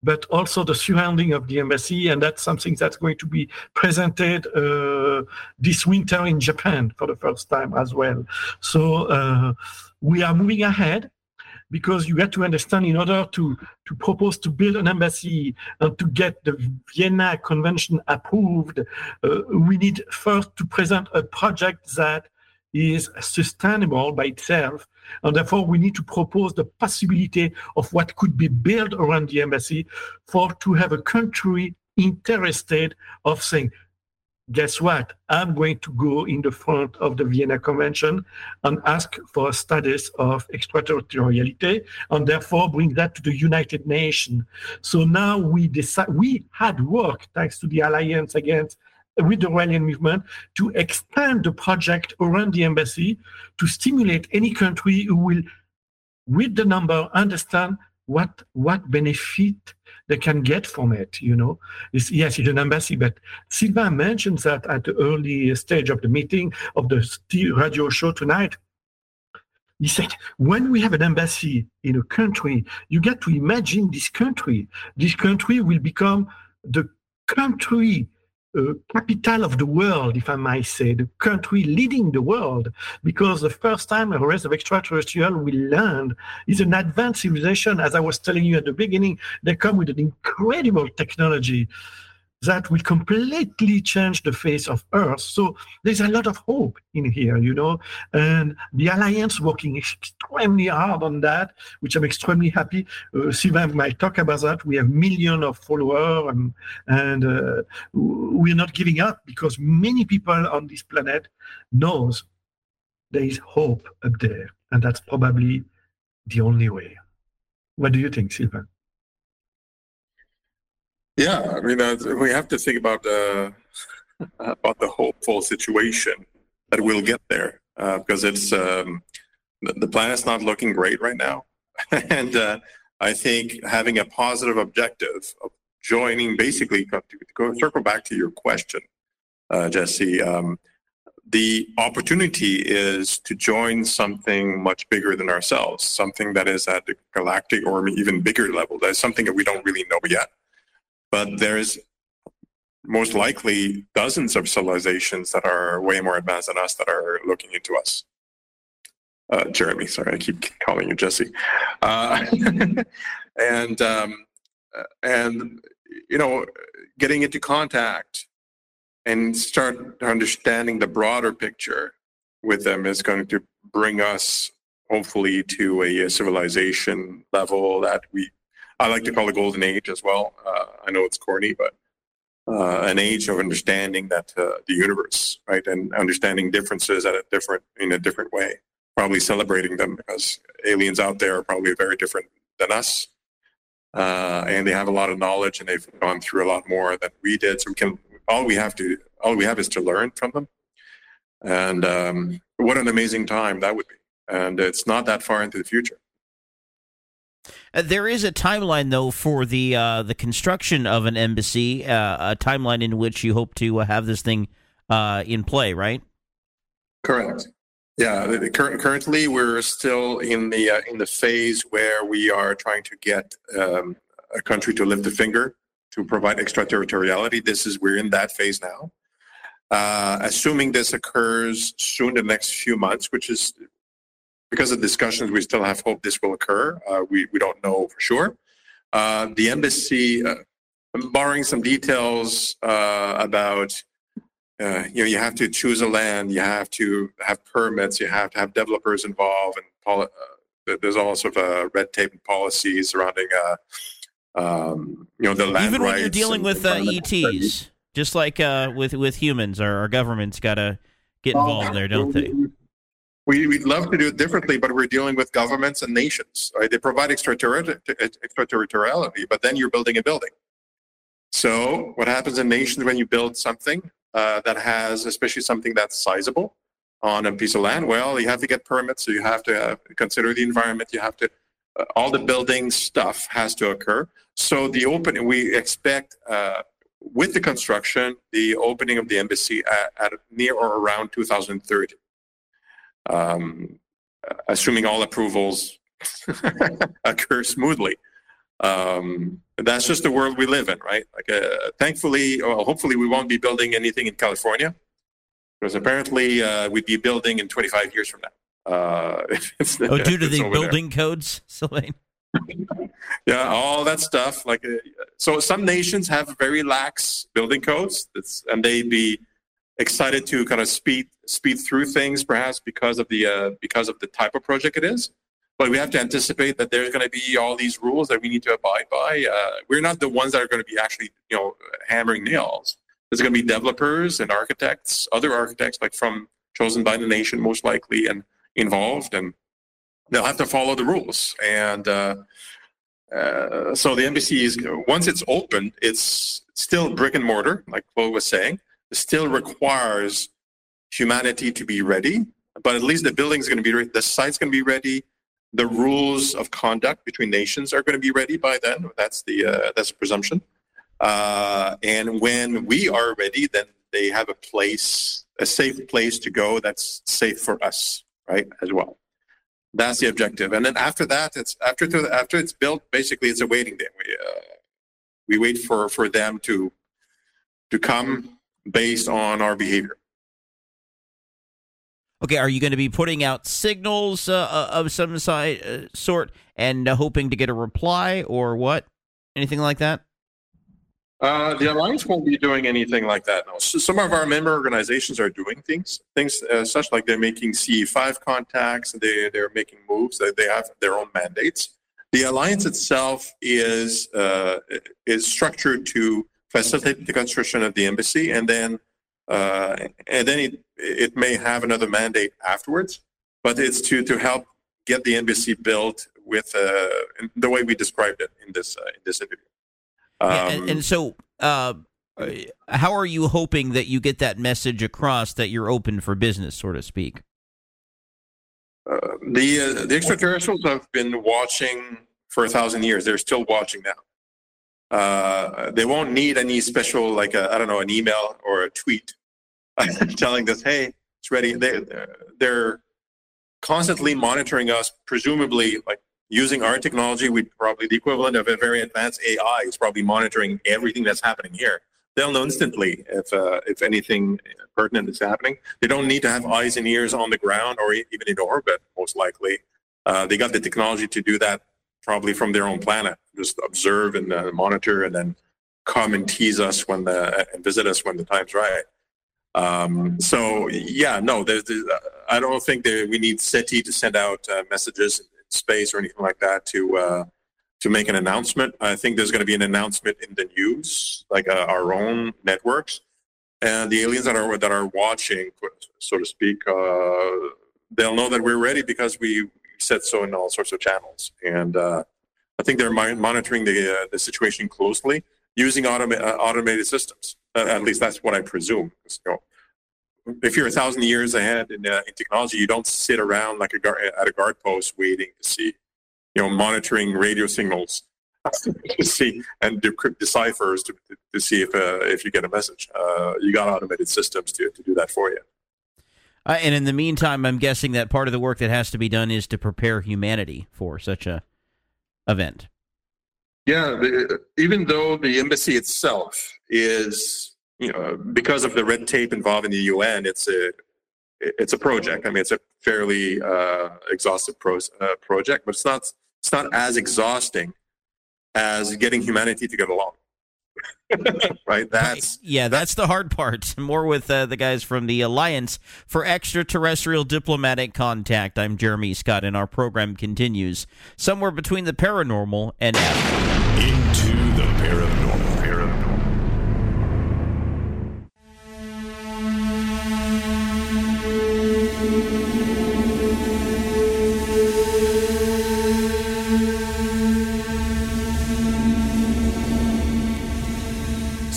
but also the surrounding of the embassy. And that's something that's going to be presented uh, this winter in Japan for the first time as well. So uh, we are moving ahead because you have to understand in order to, to propose to build an embassy and to get the Vienna Convention approved, uh, we need first to present a project that is sustainable by itself. And therefore, we need to propose the possibility of what could be built around the embassy for to have a country interested of saying, guess what? I'm going to go in the front of the Vienna Convention and ask for a status of extraterritoriality and therefore bring that to the United Nations. So now we decide, we had work thanks to the alliance against with the Raelian movement to expand the project around the embassy to stimulate any country who will, with the number, understand what what benefit they can get from it. You know, it's, yes, it's an embassy, but Sylvain mentions that at the early stage of the meeting of the radio show tonight. He said, when we have an embassy in a country, you get to imagine this country. This country will become the country Uh, capital of the world, if I might say, the country leading the world, because the first time a race of extraterrestrial will land is an advanced civilization. As I was telling you at the beginning, they come with an incredible technology that will completely change the face of Earth. So there's a lot of hope in here, you know, and the Alliance working extremely hard on that, which I'm extremely happy. Uh, Sylvain might talk about that. We have millions of followers and, and uh, we're not giving up because many people on this planet knows there is hope up there. And that's probably the only way. What do you think, Sylvain? Yeah, I mean, uh, we have to think about uh, about the hopeful situation that we'll get there uh, because it's um, the planet's not looking great right now, and uh, I think having a positive objective of joining, basically, to go circle back to your question, uh, Jesse. Um, the opportunity is to join something much bigger than ourselves, something that is at the galactic or even bigger level. That's something that we don't really know yet but there's most likely dozens of civilizations that are way more advanced than us that are looking into us. Uh, Jeremy, sorry, I keep calling you Jesse. Uh, and um, and you know, getting into contact and start understanding the broader picture with them is going to bring us hopefully to a civilization level that we I like to call the golden age as well. Uh, I know it's corny, but uh, an age of understanding that uh, the universe, right, and understanding differences at a different in a different way. Probably celebrating them because aliens out there are probably very different than us, uh, and they have a lot of knowledge and they've gone through a lot more than we did. So we can all we have to all we have is to learn from them. And um, what an amazing time that would be! And it's not that far into the future. Uh, there is a timeline, though, for the uh, the construction of an embassy. Uh, a timeline in which you hope to uh, have this thing uh, in play, right? Correct. Yeah. Cur- currently, we're still in the uh, in the phase where we are trying to get um, a country to lift a finger to provide extraterritoriality. This is we're in that phase now. assuming this occurs soon, the next few months, which is because of discussions, we still have hope this will occur. Uh, we, we don't know for sure. Uh, the embassy, uh, barring some details uh, about, uh, you know, you have to choose a land, you have to have permits, you have to have developers involved, and uh, there's all sort of red tape and policies surrounding, um, you know, the land Even when you're dealing with ETs. Just like uh, with with humans, our, our government's got to get involved there, don't they? We, we'd love to do it differently, but we're dealing with governments and nations. Right? They provide extraterritor- extraterritoriality, but then you're building a building. So, what happens in nations when you build something uh, that has, especially something that's sizable on a piece of land? Well, you have to get permits, so you have to uh, consider the environment. You have to, uh, all the building stuff has to occur. So, the open, we expect uh, with the construction, the opening of the embassy at, at near or around 2030 um, assuming all approvals occur smoothly. Um, that's just the world we live in, right? Like, uh, thankfully, well, hopefully, we won't be building anything in California because apparently uh, we'd be building in 25 years from now. Uh, oh, due to the building there. codes, Sylvain. yeah, all that stuff. Like, uh, so some nations have very lax building codes, and they'd be excited to kind of speed speed through things, perhaps because of the uh, because of the type of project it is. But we have to anticipate that there's going to be all these rules that we need to abide by. Uh, we're not the ones that are going to be actually, you know, hammering nails. There's going to be developers and architects, other architects, like from chosen by the nation, most likely, and involved, and they'll have to follow the rules. And uh, uh, so the embassy is once it's open, it's still brick and mortar, like Claude was saying still requires humanity to be ready, but at least the building's going to be ready, the site's going to be ready, the rules of conduct between nations are going to be ready by then. That's the uh, that's presumption. Uh, and when we are ready, then they have a place, a safe place to go that's safe for us, right, as well. That's the objective. And then after that, it's after after it's built, basically it's a waiting game. We uh, we wait for for them to to come based on our behavior. Okay, are you going to be putting out signals uh, uh of some side, uh, sort and uh, hoping to get a reply or what? Anything like that? Uh, the alliance won't be doing anything like that. No. So some of our member organizations are doing things, things uh, such like they're making CE5 contacts. They they're making moves. They they have their own mandates. The alliance itself is uh, is structured to facilitate the construction of the embassy, and then uh, and then it it may have another mandate afterwards. But it's to to help get the embassy built with uh, the way we described it in this uh, in this interview. Um, yeah, and, and, so. Uh, how are you hoping that you get that message across that you're open for business, so to speak? Uh, the uh, the extraterrestrials have been watching for a thousand years. They're still watching now. Uh, they won't need any special, like I don't know, an email or a tweet telling us, "Hey, it's ready." They they're constantly monitoring us, presumably like using our technology. We probably the equivalent of a very advanced AI is probably monitoring everything that's happening here. They'll know instantly if uh, if anything pertinent is happening. They don't need to have eyes and ears on the ground or even in orbit. Most likely, uh, they got the technology to do that probably from their own planet. Just observe and uh, monitor, and then come and tease us when the and visit us when the time's right. Um, so yeah, no, there's, there's, I don't think that we need SETI to send out uh, messages in space or anything like that to uh, to make an announcement. I think there's going to be an announcement in the news, like uh, our own networks, and the aliens that are that are watching, so to speak, uh, they'll know that we're ready because we said so in all sorts of channels. And uh, I think they're monitoring the, uh, the situation closely using automa- uh, automated systems. at least that's what I presume. Know, if you're a thousand years ahead in, uh, in technology, you don't sit around like a guard, at a guard post waiting to see, you know, monitoring radio signals to see and decrypt deciphers to, to see if uh, if you get a message. Uh, you got automated systems to, to do that for you. Uh, and in the meantime, I'm guessing that part of the work that has to be done is to prepare humanity for such a event. Yeah, the, even though the embassy itself is, you know, because of the red tape involved in the UN, it's a it's a project. I mean, it's a fairly uh, exhaustive pro- uh, project, but it's not it's not as exhausting as getting humanity to get along. right? That's yeah, that's the hard part. More with uh, the guys from the Alliance for Extraterrestrial Diplomatic Contact. I'm Jeremy Scott, and our program continues somewhere between the paranormal and Into the paranormal. paranormal.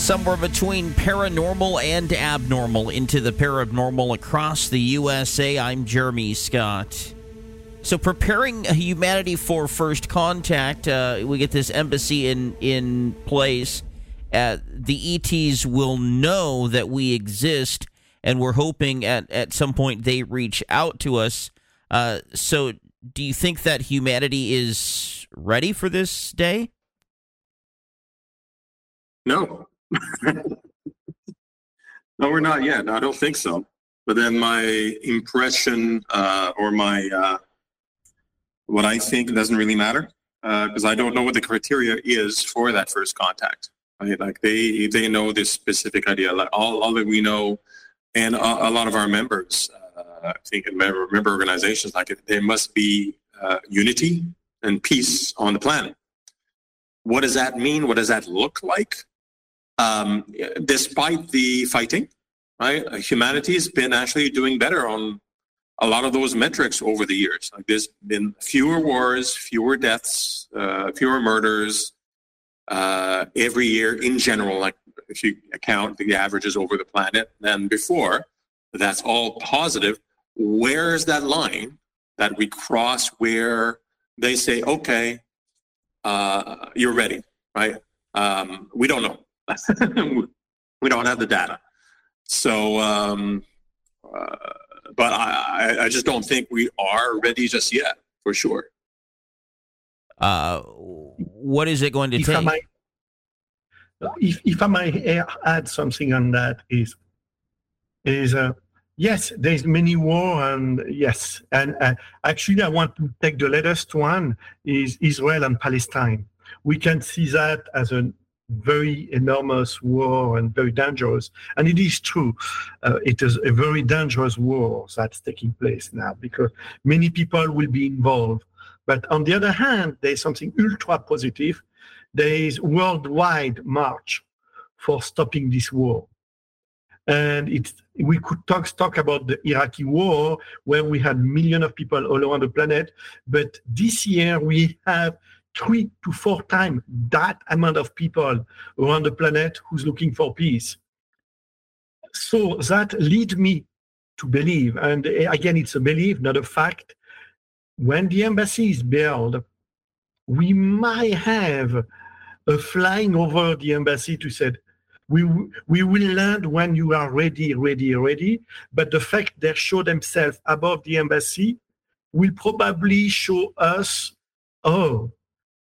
Somewhere between paranormal and abnormal into the paranormal across the USA. I'm Jeremy Scott. So, preparing humanity for first contact, uh, we get this embassy in in place. Uh, the ETs will know that we exist, and we're hoping at at some point they reach out to us. Uh, so, do you think that humanity is ready for this day? No. No, we're not yet. I don't think so. But then my impression uh, or my uh, what I think doesn't really matter because I don't know what the criteria is for that first contact. Right? Like they they know this specific idea. Like all, all that we know, and a, a lot of our members, uh, I think, member, member organizations, like there must be uh, unity and peace on the planet. What does that mean? What does that look like? Um, despite the fighting, right? Humanity has been actually doing better on a lot of those metrics over the years. Like there's been fewer wars, fewer deaths, uh, fewer murders uh, every year in general. Like if you account the averages over the planet than before, that's all positive. Where is that line that we cross where they say, okay, uh, you're ready, right? Um, we don't know. we don't have the data. So, um, uh, but I, I just don't think we are ready just yet, for sure. Uh, what is it going to if take? I might, if, if I might add something on that is is uh, yes, there's many war and yes, and uh, actually I want to take the latest one is Israel and Palestine. We can see that as a very enormous war and very dangerous, and it is true. Uh, it is a very dangerous war that's taking place now because many people will be involved. But on the other hand, there's something ultra positive. There is worldwide march for stopping this war. And it's, we could talk, talk about the Iraqi war, where we had millions of people all around the planet. But this year, we have three to four times that amount of people around the planet who's looking for peace. So that leads me to believe, and again, it's a belief, not a fact, when the embassy is built, we might have a flying over the embassy to say, we, we will land when you are ready, ready, ready. But the fact they show themselves above the embassy will probably show us, oh,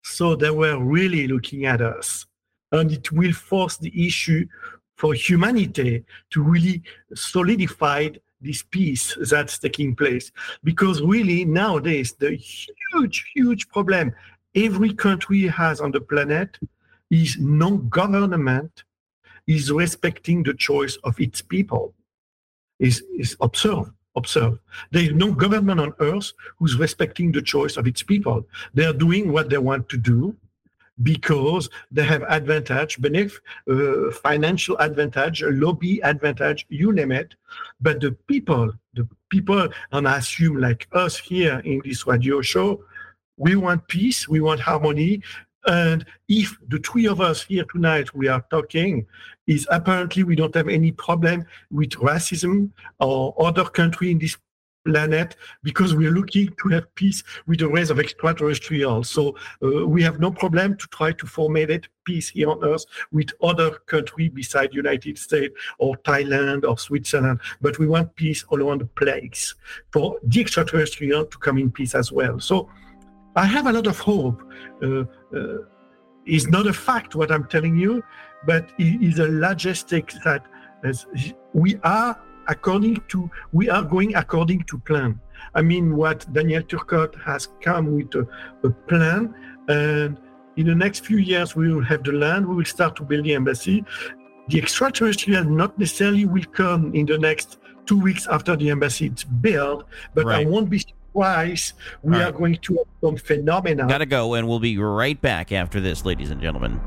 so they were really looking at us. And it will force the issue for humanity to really solidify this peace that's taking place. Because really, nowadays, the huge, huge problem every country has on the planet is non-government is respecting the choice of its people. Is is observe, observe. There is no government on earth who's respecting the choice of its people. They are doing what they want to do because they have advantage, benefit, uh, financial advantage, lobby advantage, you name it. But the people, the people, and I assume like us here in this radio show, we want peace, we want harmony. And if the three of us here tonight we are talking, is apparently we don't have any problem with racism or other country in this planet because we're looking to have peace with the race of extraterrestrials. So uh, we have no problem to try to formulate peace here on Earth with other countries beside United States or Thailand or Switzerland. But we want peace all around the place for the extraterrestrial to come in peace as well. So I have a lot of hope. Uh, uh, it's not a fact what I'm telling you, but it is a logistic that we are according to we are going according to plan. I mean, what Daniel Turcotte has come with a, a plan, and in the next few years we will have the land. We will start to build the embassy. The extraterrestrial not necessarily will come in the next two weeks after the embassy is built, but right. I won't be surprised. We All are going to have some phenomena. Gotta go, and we'll be right back after this, ladies and gentlemen.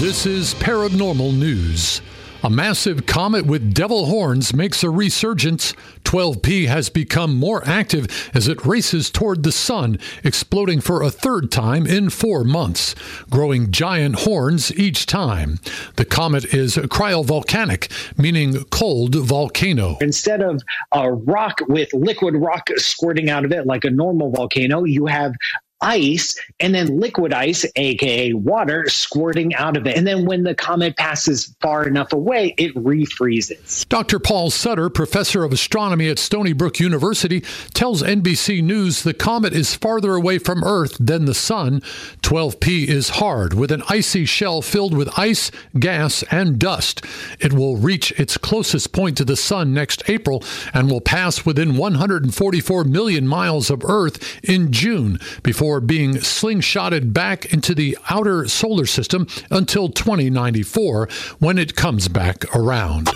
This is Paranormal News. A massive comet with devil horns makes a resurgence. 12P has become more active as it races toward the sun, exploding for a third time in four months, growing giant horns each time. The comet is cryovolcanic, meaning cold volcano. Instead of a rock with liquid rock squirting out of it like a normal volcano, you have ice and then liquid ice, aka water, squirting out of it. And then when the comet passes far enough away, it refreezes. Dr. Paul Sutter, professor of astronomy at Stony Brook University, tells NBC News the comet is farther away from Earth than the sun. 12P is hard, with an icy shell filled with ice, gas, and dust. It will reach its closest point to the sun next April and will pass within 144 million miles of Earth in June before being slingshotted back into the outer solar system until 2094 when it comes back around.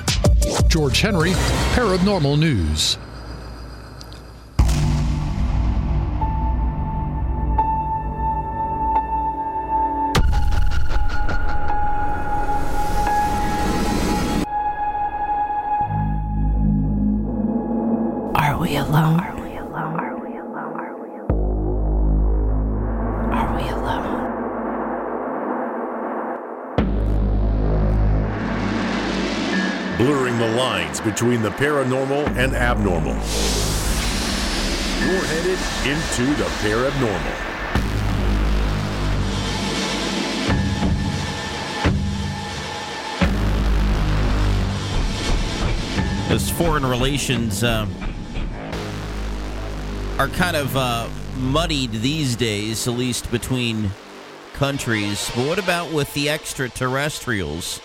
George Henry, Paranormal News. Are we alone? Are we alone? Lines between the paranormal and abnormal. You're headed into the paranormal. As foreign relations uh, are kind of uh, muddied these days, at least between countries. But what about with the extraterrestrials?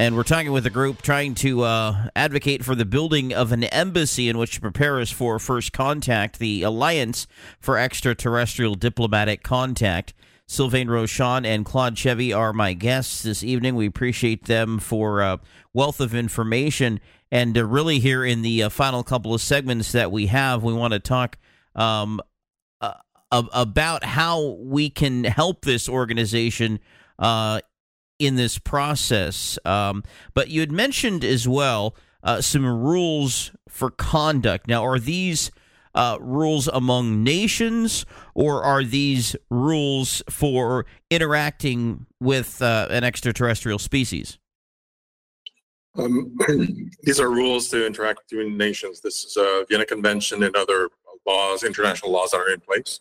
And we're talking with a group trying to uh, advocate for the building of an embassy in which to prepare us for first contact, the Alliance for Extraterrestrial Diplomatic Contact. Sylvain Rochon and Claude Chevey are my guests this evening. We appreciate them for uh, wealth of information. And uh, really, here in the uh, final couple of segments that we have, we want to talk um, about how we can help this organization uh, in this process. Um, but you had mentioned as well uh, some rules for conduct. Now, are these uh, rules among nations, or are these rules for interacting with uh, an extraterrestrial species? Um, these are rules to interact between nations. This is a Vienna Convention and other laws, international laws that are in place.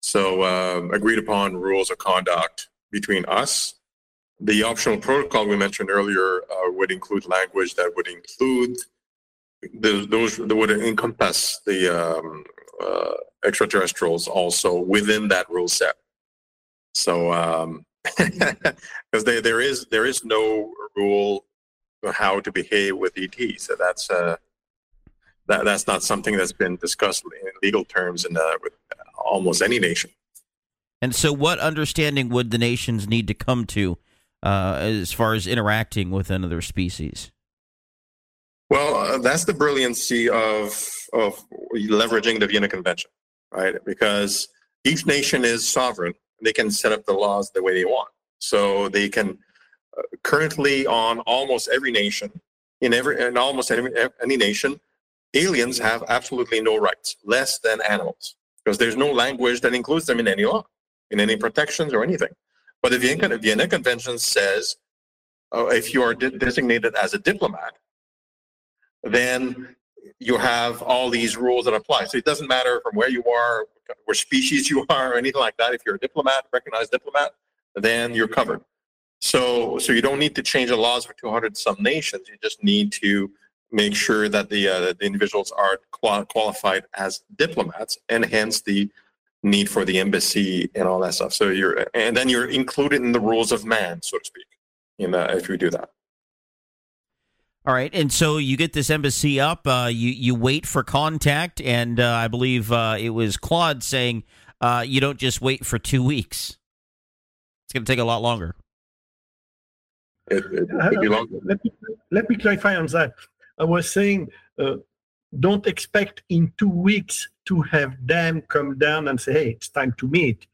So, um, agreed upon rules of conduct between us. The optional protocol we mentioned earlier uh, would include language that would include the, those that would encompass the um, uh, extraterrestrials also within that rule set. So, um, because there is there is no rule how to behave with ET. So that's uh, that that's not something that's been discussed in legal terms in uh, with almost any nation. And so, what understanding would the nations need to come to uh, as far as interacting with another species? Well, uh, that's the brilliancy of of leveraging the Vienna Convention, right? Because each nation is sovereign; they can set up the laws the way they want. So they can uh, currently on almost every nation, in every in almost any, any nation, aliens have absolutely no rights, less than animals, because there's no language that includes them in any law, in any protections or anything. But the Vienna, Vienna Convention says uh, if you are de- designated as a diplomat, then you have all these rules that apply. So it doesn't matter from where you are, what species you are, or anything like that. If you're a diplomat, recognized diplomat, then you're covered. So, so you don't need to change the laws for 200 some nations. You just need to make sure that the, uh, the individuals are qual- qualified as diplomats, and hence the need for the embassy and all that stuff. So you're, and then you're included in the rules of man, so to speak. In uh, if you do that. All right, and so you get this embassy up. Uh, you you wait for contact, and uh, I believe uh, it was Claude saying uh, you don't just wait for two weeks. It's going to take a lot longer. It, it, Uh, let, me, let me clarify on that. I was saying uh, don't expect in two weeks to have them come down and say, hey, it's time to meet.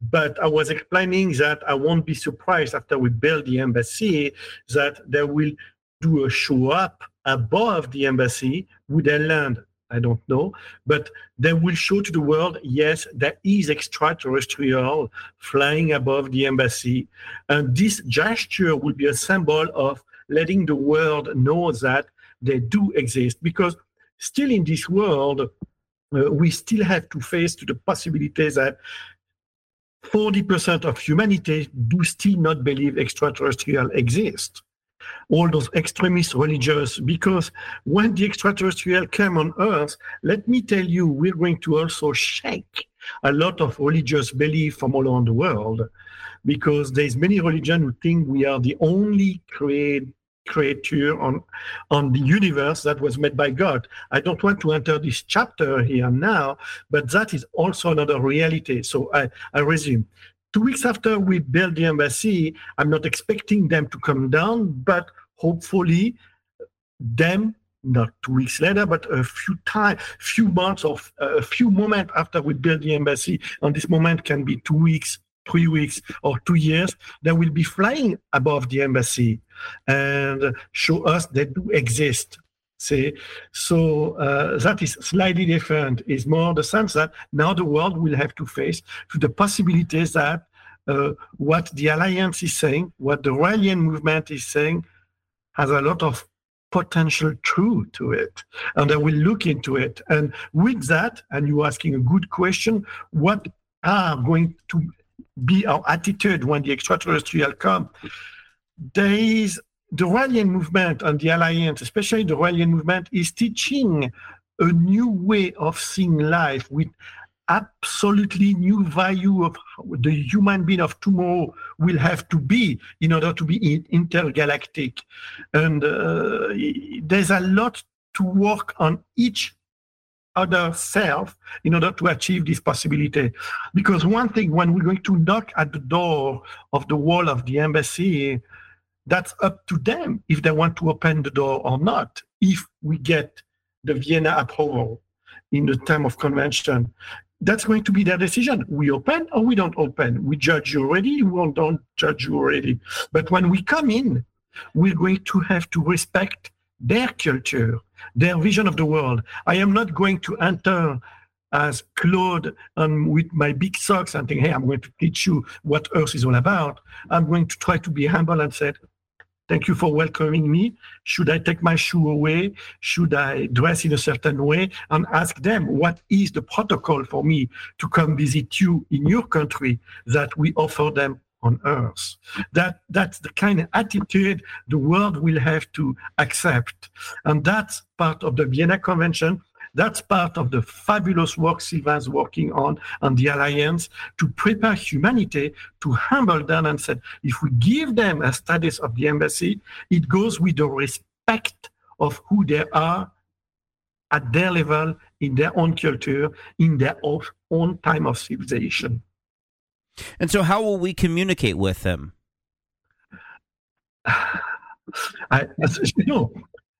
But I was explaining that I won't be surprised after we build the embassy that they will do a show up above the embassy. Would they land? I don't know. But they will show to the world, yes, there is extraterrestrial flying above the embassy. And this gesture will be a symbol of letting the world know that they do exist. Because still in this world, uh, we still have to face to the possibility that 40% of humanity do still not believe extraterrestrial exist. All those extremist religious, because when the extraterrestrial came on Earth, let me tell you, we're going to also shake a lot of religious belief from all around the world, because there's many religion who think we are the only create, creature on on the universe that was made by God. I don't want to enter this chapter here now, but that is also another reality. So I, I resume. Two weeks after we build the embassy, I'm not expecting them to come down, but hopefully them not two weeks later, but a few time, few months or a few moments after we build the embassy, and this moment can be two weeks, three weeks, or two years, they will be flying above the embassy and show us they do exist. See, so uh, that is slightly different. It's more the sense that now the world will have to face to the possibilities that uh, what the alliance is saying, what the Raelian movement is saying, has a lot of potential truth to it, and I will look into it. And with that, and you're asking a good question, what are going to be our attitude when the extraterrestrial come? There is the Raelian movement and the Alliance, especially the Raelian movement, is teaching a new way of seeing life with absolutely new value of the human being of tomorrow will have to be in order to be intergalactic. And uh, there's a lot to work on each other self in order to achieve this possibility. Because one thing, when we're going to knock at the door of the wall of the embassy, that's up to them if they want to open the door or not. If we get the Vienna approval in the time of convention, that's going to be their decision. We open or we don't open. We judge you already, we don't judge you already. But when we come in, we're going to have to respect their culture, their vision of the world. I am not going to enter as Claude um, with my big socks and think, hey, I'm going to teach you what Earth is all about. I'm going to try to be humble and say, Thank you for welcoming me. Should I take my shoe away? Should I dress in a certain way? And ask them, what is the protocol for me to come visit you in your country that we offer them on earth? That, that's the kind of attitude the world will have to accept. And that's part of the Vienna Convention that's part of the fabulous work Sylvain's working on and the alliance to prepare humanity to humble them and say, if we give them a status of the embassy, it goes with the respect of who they are at their level, in their own culture, in their own time of civilization. And so, how will we communicate with them? I, you know,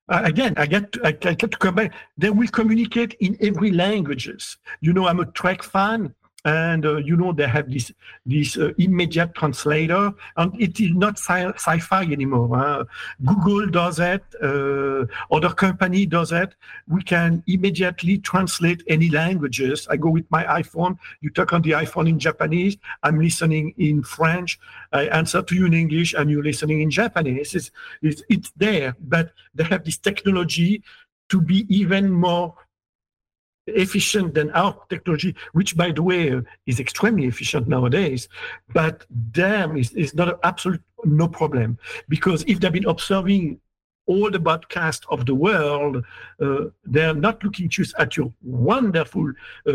Uh, again, I get to, I, I get to come back. They will communicate in every languages. You know, I'm a Trek fan, and uh, you know they have this this uh, immediate translator, and it is not sci- fi anymore. Huh? Google does it, uh, other company does it. We can immediately translate any languages. I go with my iPhone. You talk on the iPhone in Japanese. I'm listening in French. I answer to you in English, and you're listening in Japanese. It's, it's, it's there, but they have this technology to be even more efficient than our technology, which, by the way, is extremely efficient nowadays. But them is, is not an absolute no problem because if they've been observing all the broadcasts of the world, uh, they're not looking just at your wonderful uh,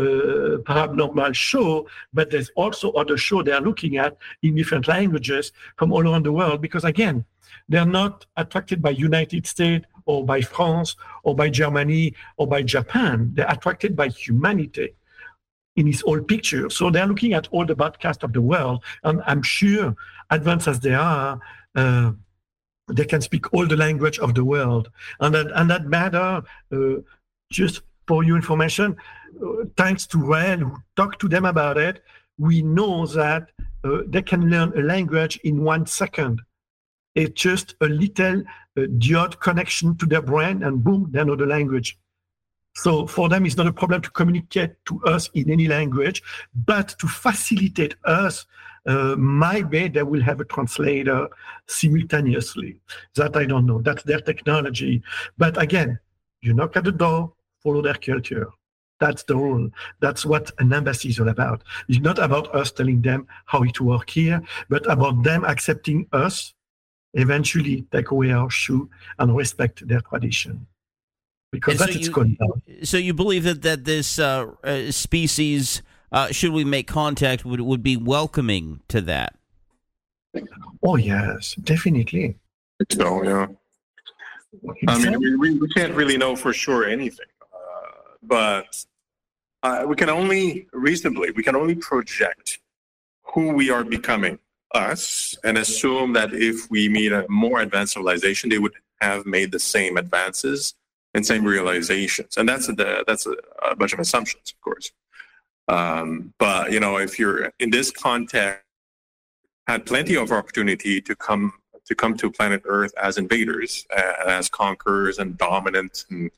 paranormal show, but there's also other show they're looking at in different languages from all around the world. Because again, they're not attracted by United States or by France or by Germany or by Japan. They're attracted by humanity in its whole picture. So they're looking at all the broadcasts of the world, and I'm sure, advanced as they are, uh, they can speak all the language of the world, and that and that matter. Uh, just for your information, uh, thanks to Raël, who talked to them about it, we know that uh, they can learn a language in one second. It's just a little uh, diode connection to their brain, and boom, they know the language. So for them, it's not a problem to communicate to us in any language, but to facilitate us, uh, maybe they will have a translator simultaneously. That I don't know. That's their technology. But again, you knock at the door, follow their culture. That's the rule. That's what an embassy is all about. It's not about us telling them how it works here, but about them accepting us, eventually take away our shoe and respect their tradition. Because And that's so its you- going down. So you believe that that this uh, uh, species, uh, should we make contact, would would be welcoming to that? Oh yes, definitely. So yeah. I mean, we, we, we can't really know for sure anything, uh, but uh, we can only reasonably we can only project who we are becoming, us, and assume that if we meet a more advanced civilization, they would have made the same advances and same realizations, and that's a that's a, a bunch of assumptions, of course. Um, but you know, if you're in this context, had plenty of opportunity to come to come to planet Earth as invaders, uh, as conquerors and dominant, and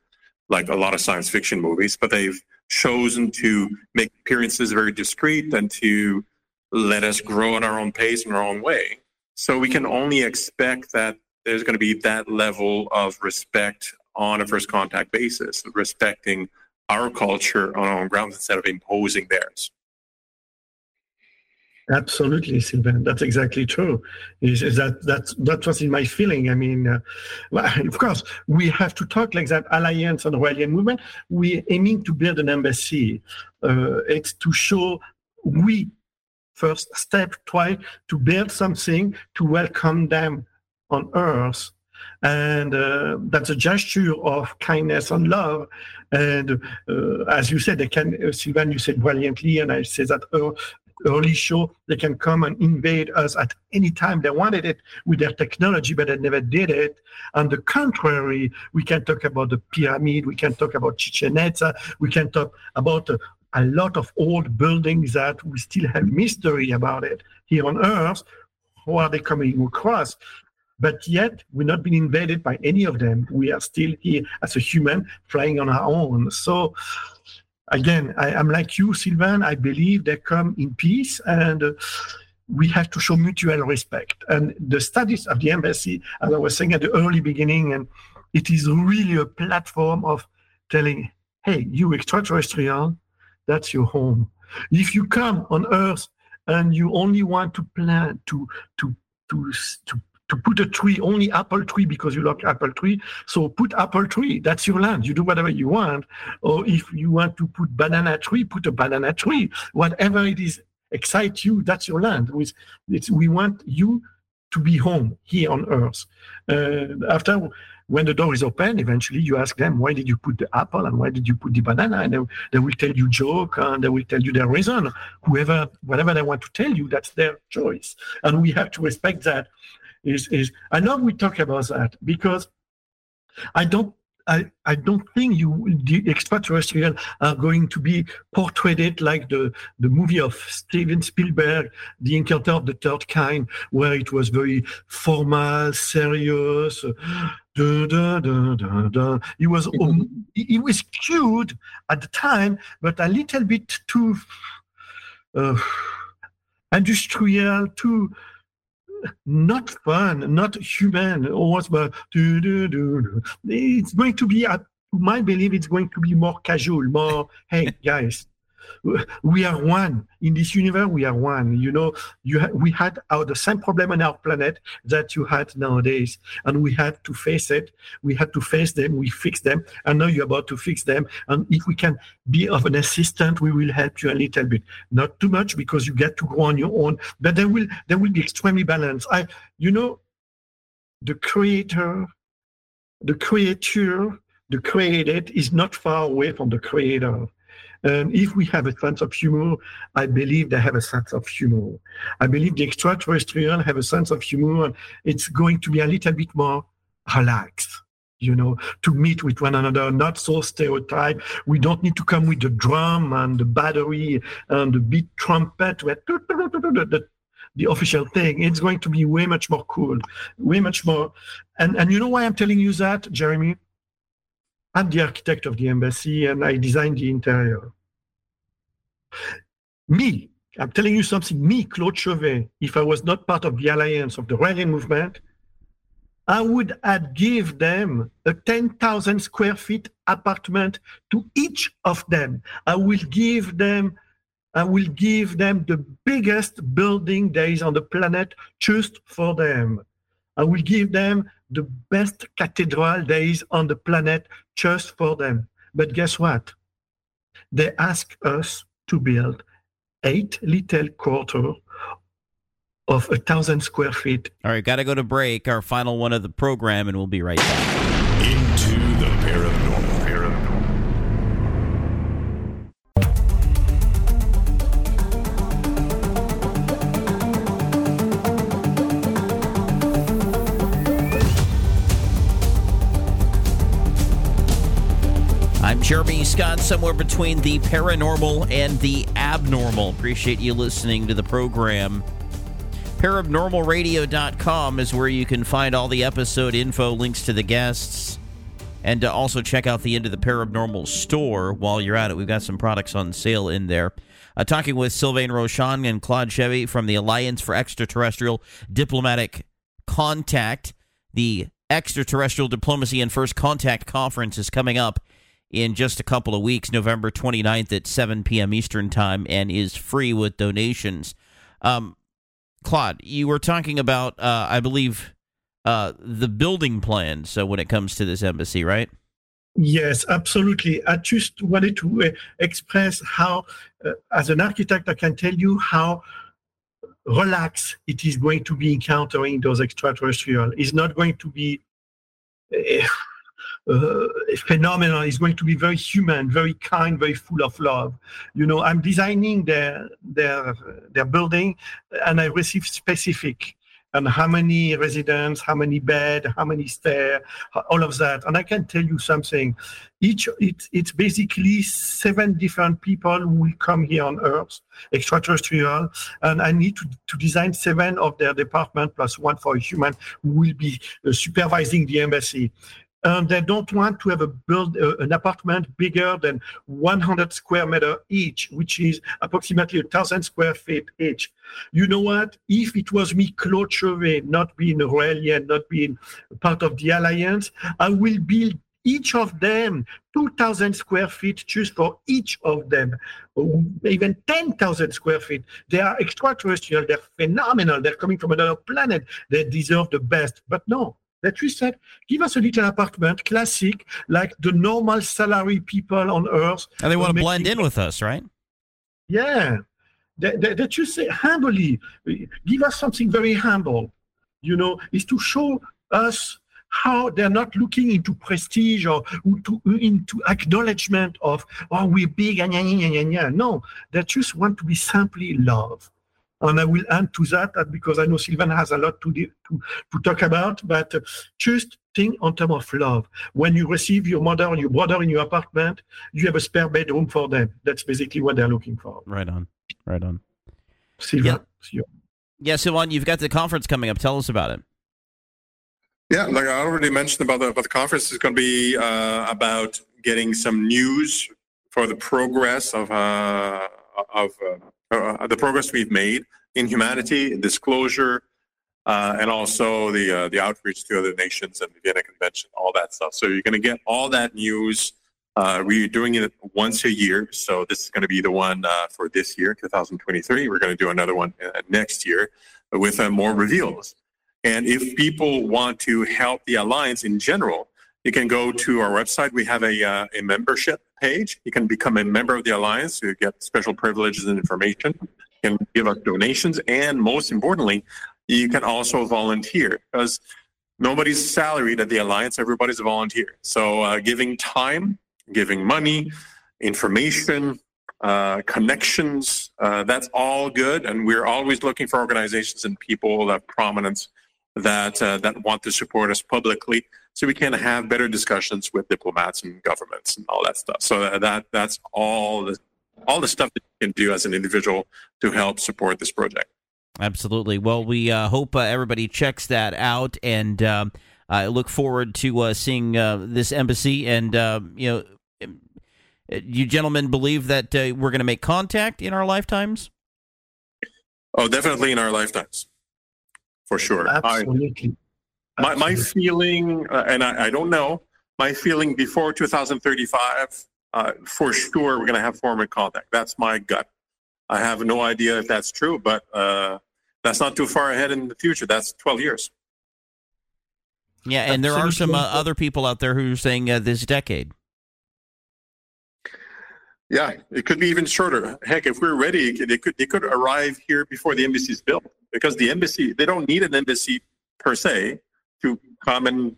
like a lot of science fiction movies. But they've chosen to make appearances very discreet and to let us grow in our own pace in our own way. So we can only expect that there's going to be that level of respect on a first contact basis, respecting our culture on our own grounds instead of imposing theirs. Absolutely, Sylvain. That's exactly true. Is, is that that's that was in my feeling. I mean, uh, well, of course, we have to talk like that. Alliance and Orwellian movement. We aiming to build an embassy. Uh, it's to show we first step try to build something to welcome them on Earth, and uh, that's a gesture of kindness and love. And uh, as you said, they can. Uh, Sylvain, you said brilliantly, and I say that. Uh, early show they can come and invade us at any time they wanted it with their technology but they never did it on the contrary we can talk about the pyramid we can talk about chichen itza we can talk about uh, a lot of old buildings that we still have mystery about it here on earth Who are they coming across but yet we're not being invaded by any of them we are still here as a human flying on our own so again, I, am like you, Sylvain. I believe they come in peace, and uh, we have to show mutual respect. And the studies of the embassy, as I was saying at the early beginning, and it is really a platform of telling, "Hey, you extraterrestrial, that's your home. If you come on Earth and you only want to plan to to to to to put a tree, only apple tree because you like apple tree. So put apple tree. That's your land. You do whatever you want. Or if you want to put banana tree, put a banana tree. Whatever it is excite you, that's your land. We want you to be home here on Earth. Uh, after when the door is open, eventually you ask them, why did you put the apple and why did you put the banana? And they, they will tell you joke and they will tell you their reason. Whoever, whatever they want to tell you, that's their choice. And we have to respect that is is I know we talk about that because I don't I, I don't think you the extraterrestrial are going to be portrayed like the the movie of Steven Spielberg, The Encounter of the Third Kind, where it was very formal, serious. da, da, da, da, da. It was um, it it was cute at the time, but a little bit too uh, industrial, too not fun, not human. Do, do. it's going to be. Uh, my belief, it's going to be more casual, more. hey, guys, we are one in this universe. We are one. You know, you ha- we had our, the same problem on our planet that you had nowadays, and we had to face it. We had to face them. We fixed them, and now you're about to fix them. And if we can be of an assistant, we will help you a little bit. Not too much because you get to go on your own, but there will there will be extremely balanced. I, you know, the creator, the creature, the created is not far away from the creator. And if we have a sense of humor, I believe they have a sense of humor. I believe the extraterrestrial have a sense of humor, it's going to be a little bit more relaxed. you know, to meet with one another, not so stereotype. We don't need to come with the drum and the battery and the beat trumpet, the, the official thing. It's going to be way much more cool, way much more. And, and you know why I'm telling you that, Jeremy? I'm the architect of the embassy and I designed the interior. Me, I'm telling you something, me, Claude Chevey, if I was not part of the alliance of the Raelian movement, I would have give them a 10,000 square feet apartment to each of them. I will give them I will give them the biggest building there is on the planet just for them. I will give them the best cathedral there is on the planet just for them. But guess what? They ask us to build eight little quarter of a thousand square feet. All right, got to go to break. Our final one of the program, and we'll be right back. Scott, somewhere between the paranormal and the abnormal. Appreciate you listening to the program. Paranormalradio.com is where you can find all the episode info, links to the guests, and to also check out the End of the Paranormal store while you're at it. We've got some products on sale in there. Uh, talking with Sylvain Rochon and Claude Chevey from the Alliance for Extraterrestrial Diplomatic Contact. The Extraterrestrial Diplomacy and First Contact Conference is coming up in just a couple of weeks, November 29th at 7 p.m. Eastern Time, and is free with donations. Um, Claude, you were talking about, uh, I believe, uh, the building plans so when it comes to this embassy, right? Yes, absolutely. I just wanted to uh, express how, uh, as an architect, I can tell you how relaxed it is going to be encountering those extraterrestrial. It's not going to be uh, phenomenal. It's going to be very human, very kind, very full of love. You know, I'm designing their their their building, and I receive specific and how many residents, how many bed, how many stair, all of that. And I can tell you something. Each it, it's basically seven different people who will come here on Earth, extraterrestrial, and I need to, to design seven of their department plus one for a human who will be uh, supervising the embassy and they don't want to have a build uh, an apartment bigger than 100 square meter each, which is approximately a thousand square feet each. You know what? If it was me, Claude Chevey, not being a Raelian, not being part of the alliance, I will build each of them 2,000 square feet just for each of them, even 10,000 square feet. They are extraterrestrial, they're phenomenal, they're coming from another planet, they deserve the best. But no, that we said, give us a little apartment, classic, like the normal salary people on earth. And they want to blend in with us, right? Yeah. That, that, that you say humbly, give us something very humble, you know, is to show us how they're not looking into prestige or to, into acknowledgement of, oh, we're big, and yeah, yeah, yeah, yeah. No, they just want to be simply love. And I will add to that, that because I know Sylvain has a lot to, to, to talk about, but uh, just think on terms of love. When you receive your mother or your brother in your apartment, you have a spare bedroom for them. That's basically what they're looking for. Right on. Right on. Sylvain. Yeah, yeah Sylvain, you've got the conference coming up. Tell us about it. Yeah, like I already mentioned about the, about the conference, is going to be uh, about getting some news for the progress of uh, of uh, uh, the progress we've made in humanity, in disclosure, uh, and also the uh, the outreach to other nations and the Vienna Convention, all that stuff. So you're going to get all that news. Uh, we're doing it once a year, so this is going to be the one uh, for this year, 2023. We're going to do another one uh, next year with more reveals. And if people want to help the alliance in general, you can go to our website. We have a, uh, a membership page. You can become a member of the Alliance. You get special privileges and information. You can give us donations. And most importantly, you can also volunteer because nobody's salaried at the Alliance. Everybody's a volunteer. So uh, giving time, giving money, information, uh, connections, uh, that's all good. And we're always looking for organizations and people of prominence that uh, that want to support us publicly, so we can have better discussions with diplomats and governments and all that stuff. So that that's all the all the stuff that you can do as an individual to help support this project. Absolutely. Well, we uh, hope uh, everybody checks that out, and um, I look forward to uh, seeing uh, this embassy. And um, you know, um, you gentlemen believe that uh, we're going to make contact in our lifetimes. Oh, definitely in our lifetimes, for sure. Absolutely. I, my my feeling, uh, and I, I don't know, my feeling before 2035, uh, for sure we're going to have formal contact. That's my gut. I have no idea if that's true, but uh, that's not too far ahead in the future. That's 12 years. Yeah, and there are some uh, other people out there who are saying uh, this decade. Yeah, it could be even shorter. Heck, if we're ready, they could, it could, could arrive here before the embassy is built because the embassy, they don't need an embassy per se to come and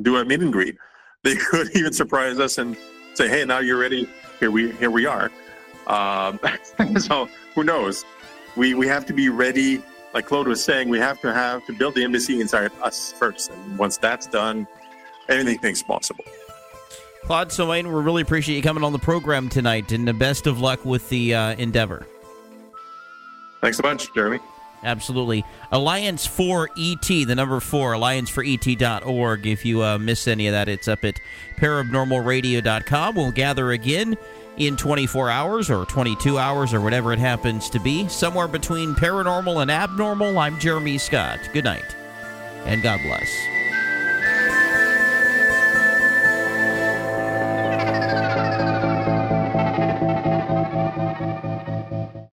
do a meet and greet. They could even surprise us and say, "Hey, now you're ready. Here we here we are." Um, so who knows? We we have to be ready. Like Claude was saying, we have to have to build the embassy inside us first, and once that's done, anything's possible. Claude Sylvain, we really appreciate you coming on the program tonight, and the best of luck with the uh, endeavor. Thanks a bunch, Jeremy. Absolutely. Alliance for ET, the number four, alliance for allianceforet.org. If you uh, miss any of that, it's up at paranormalradio.com. We'll gather again in 24 hours or 22 hours or whatever it happens to be, somewhere between paranormal and abnormal. I'm Jeremy Scott. Good night, and God bless.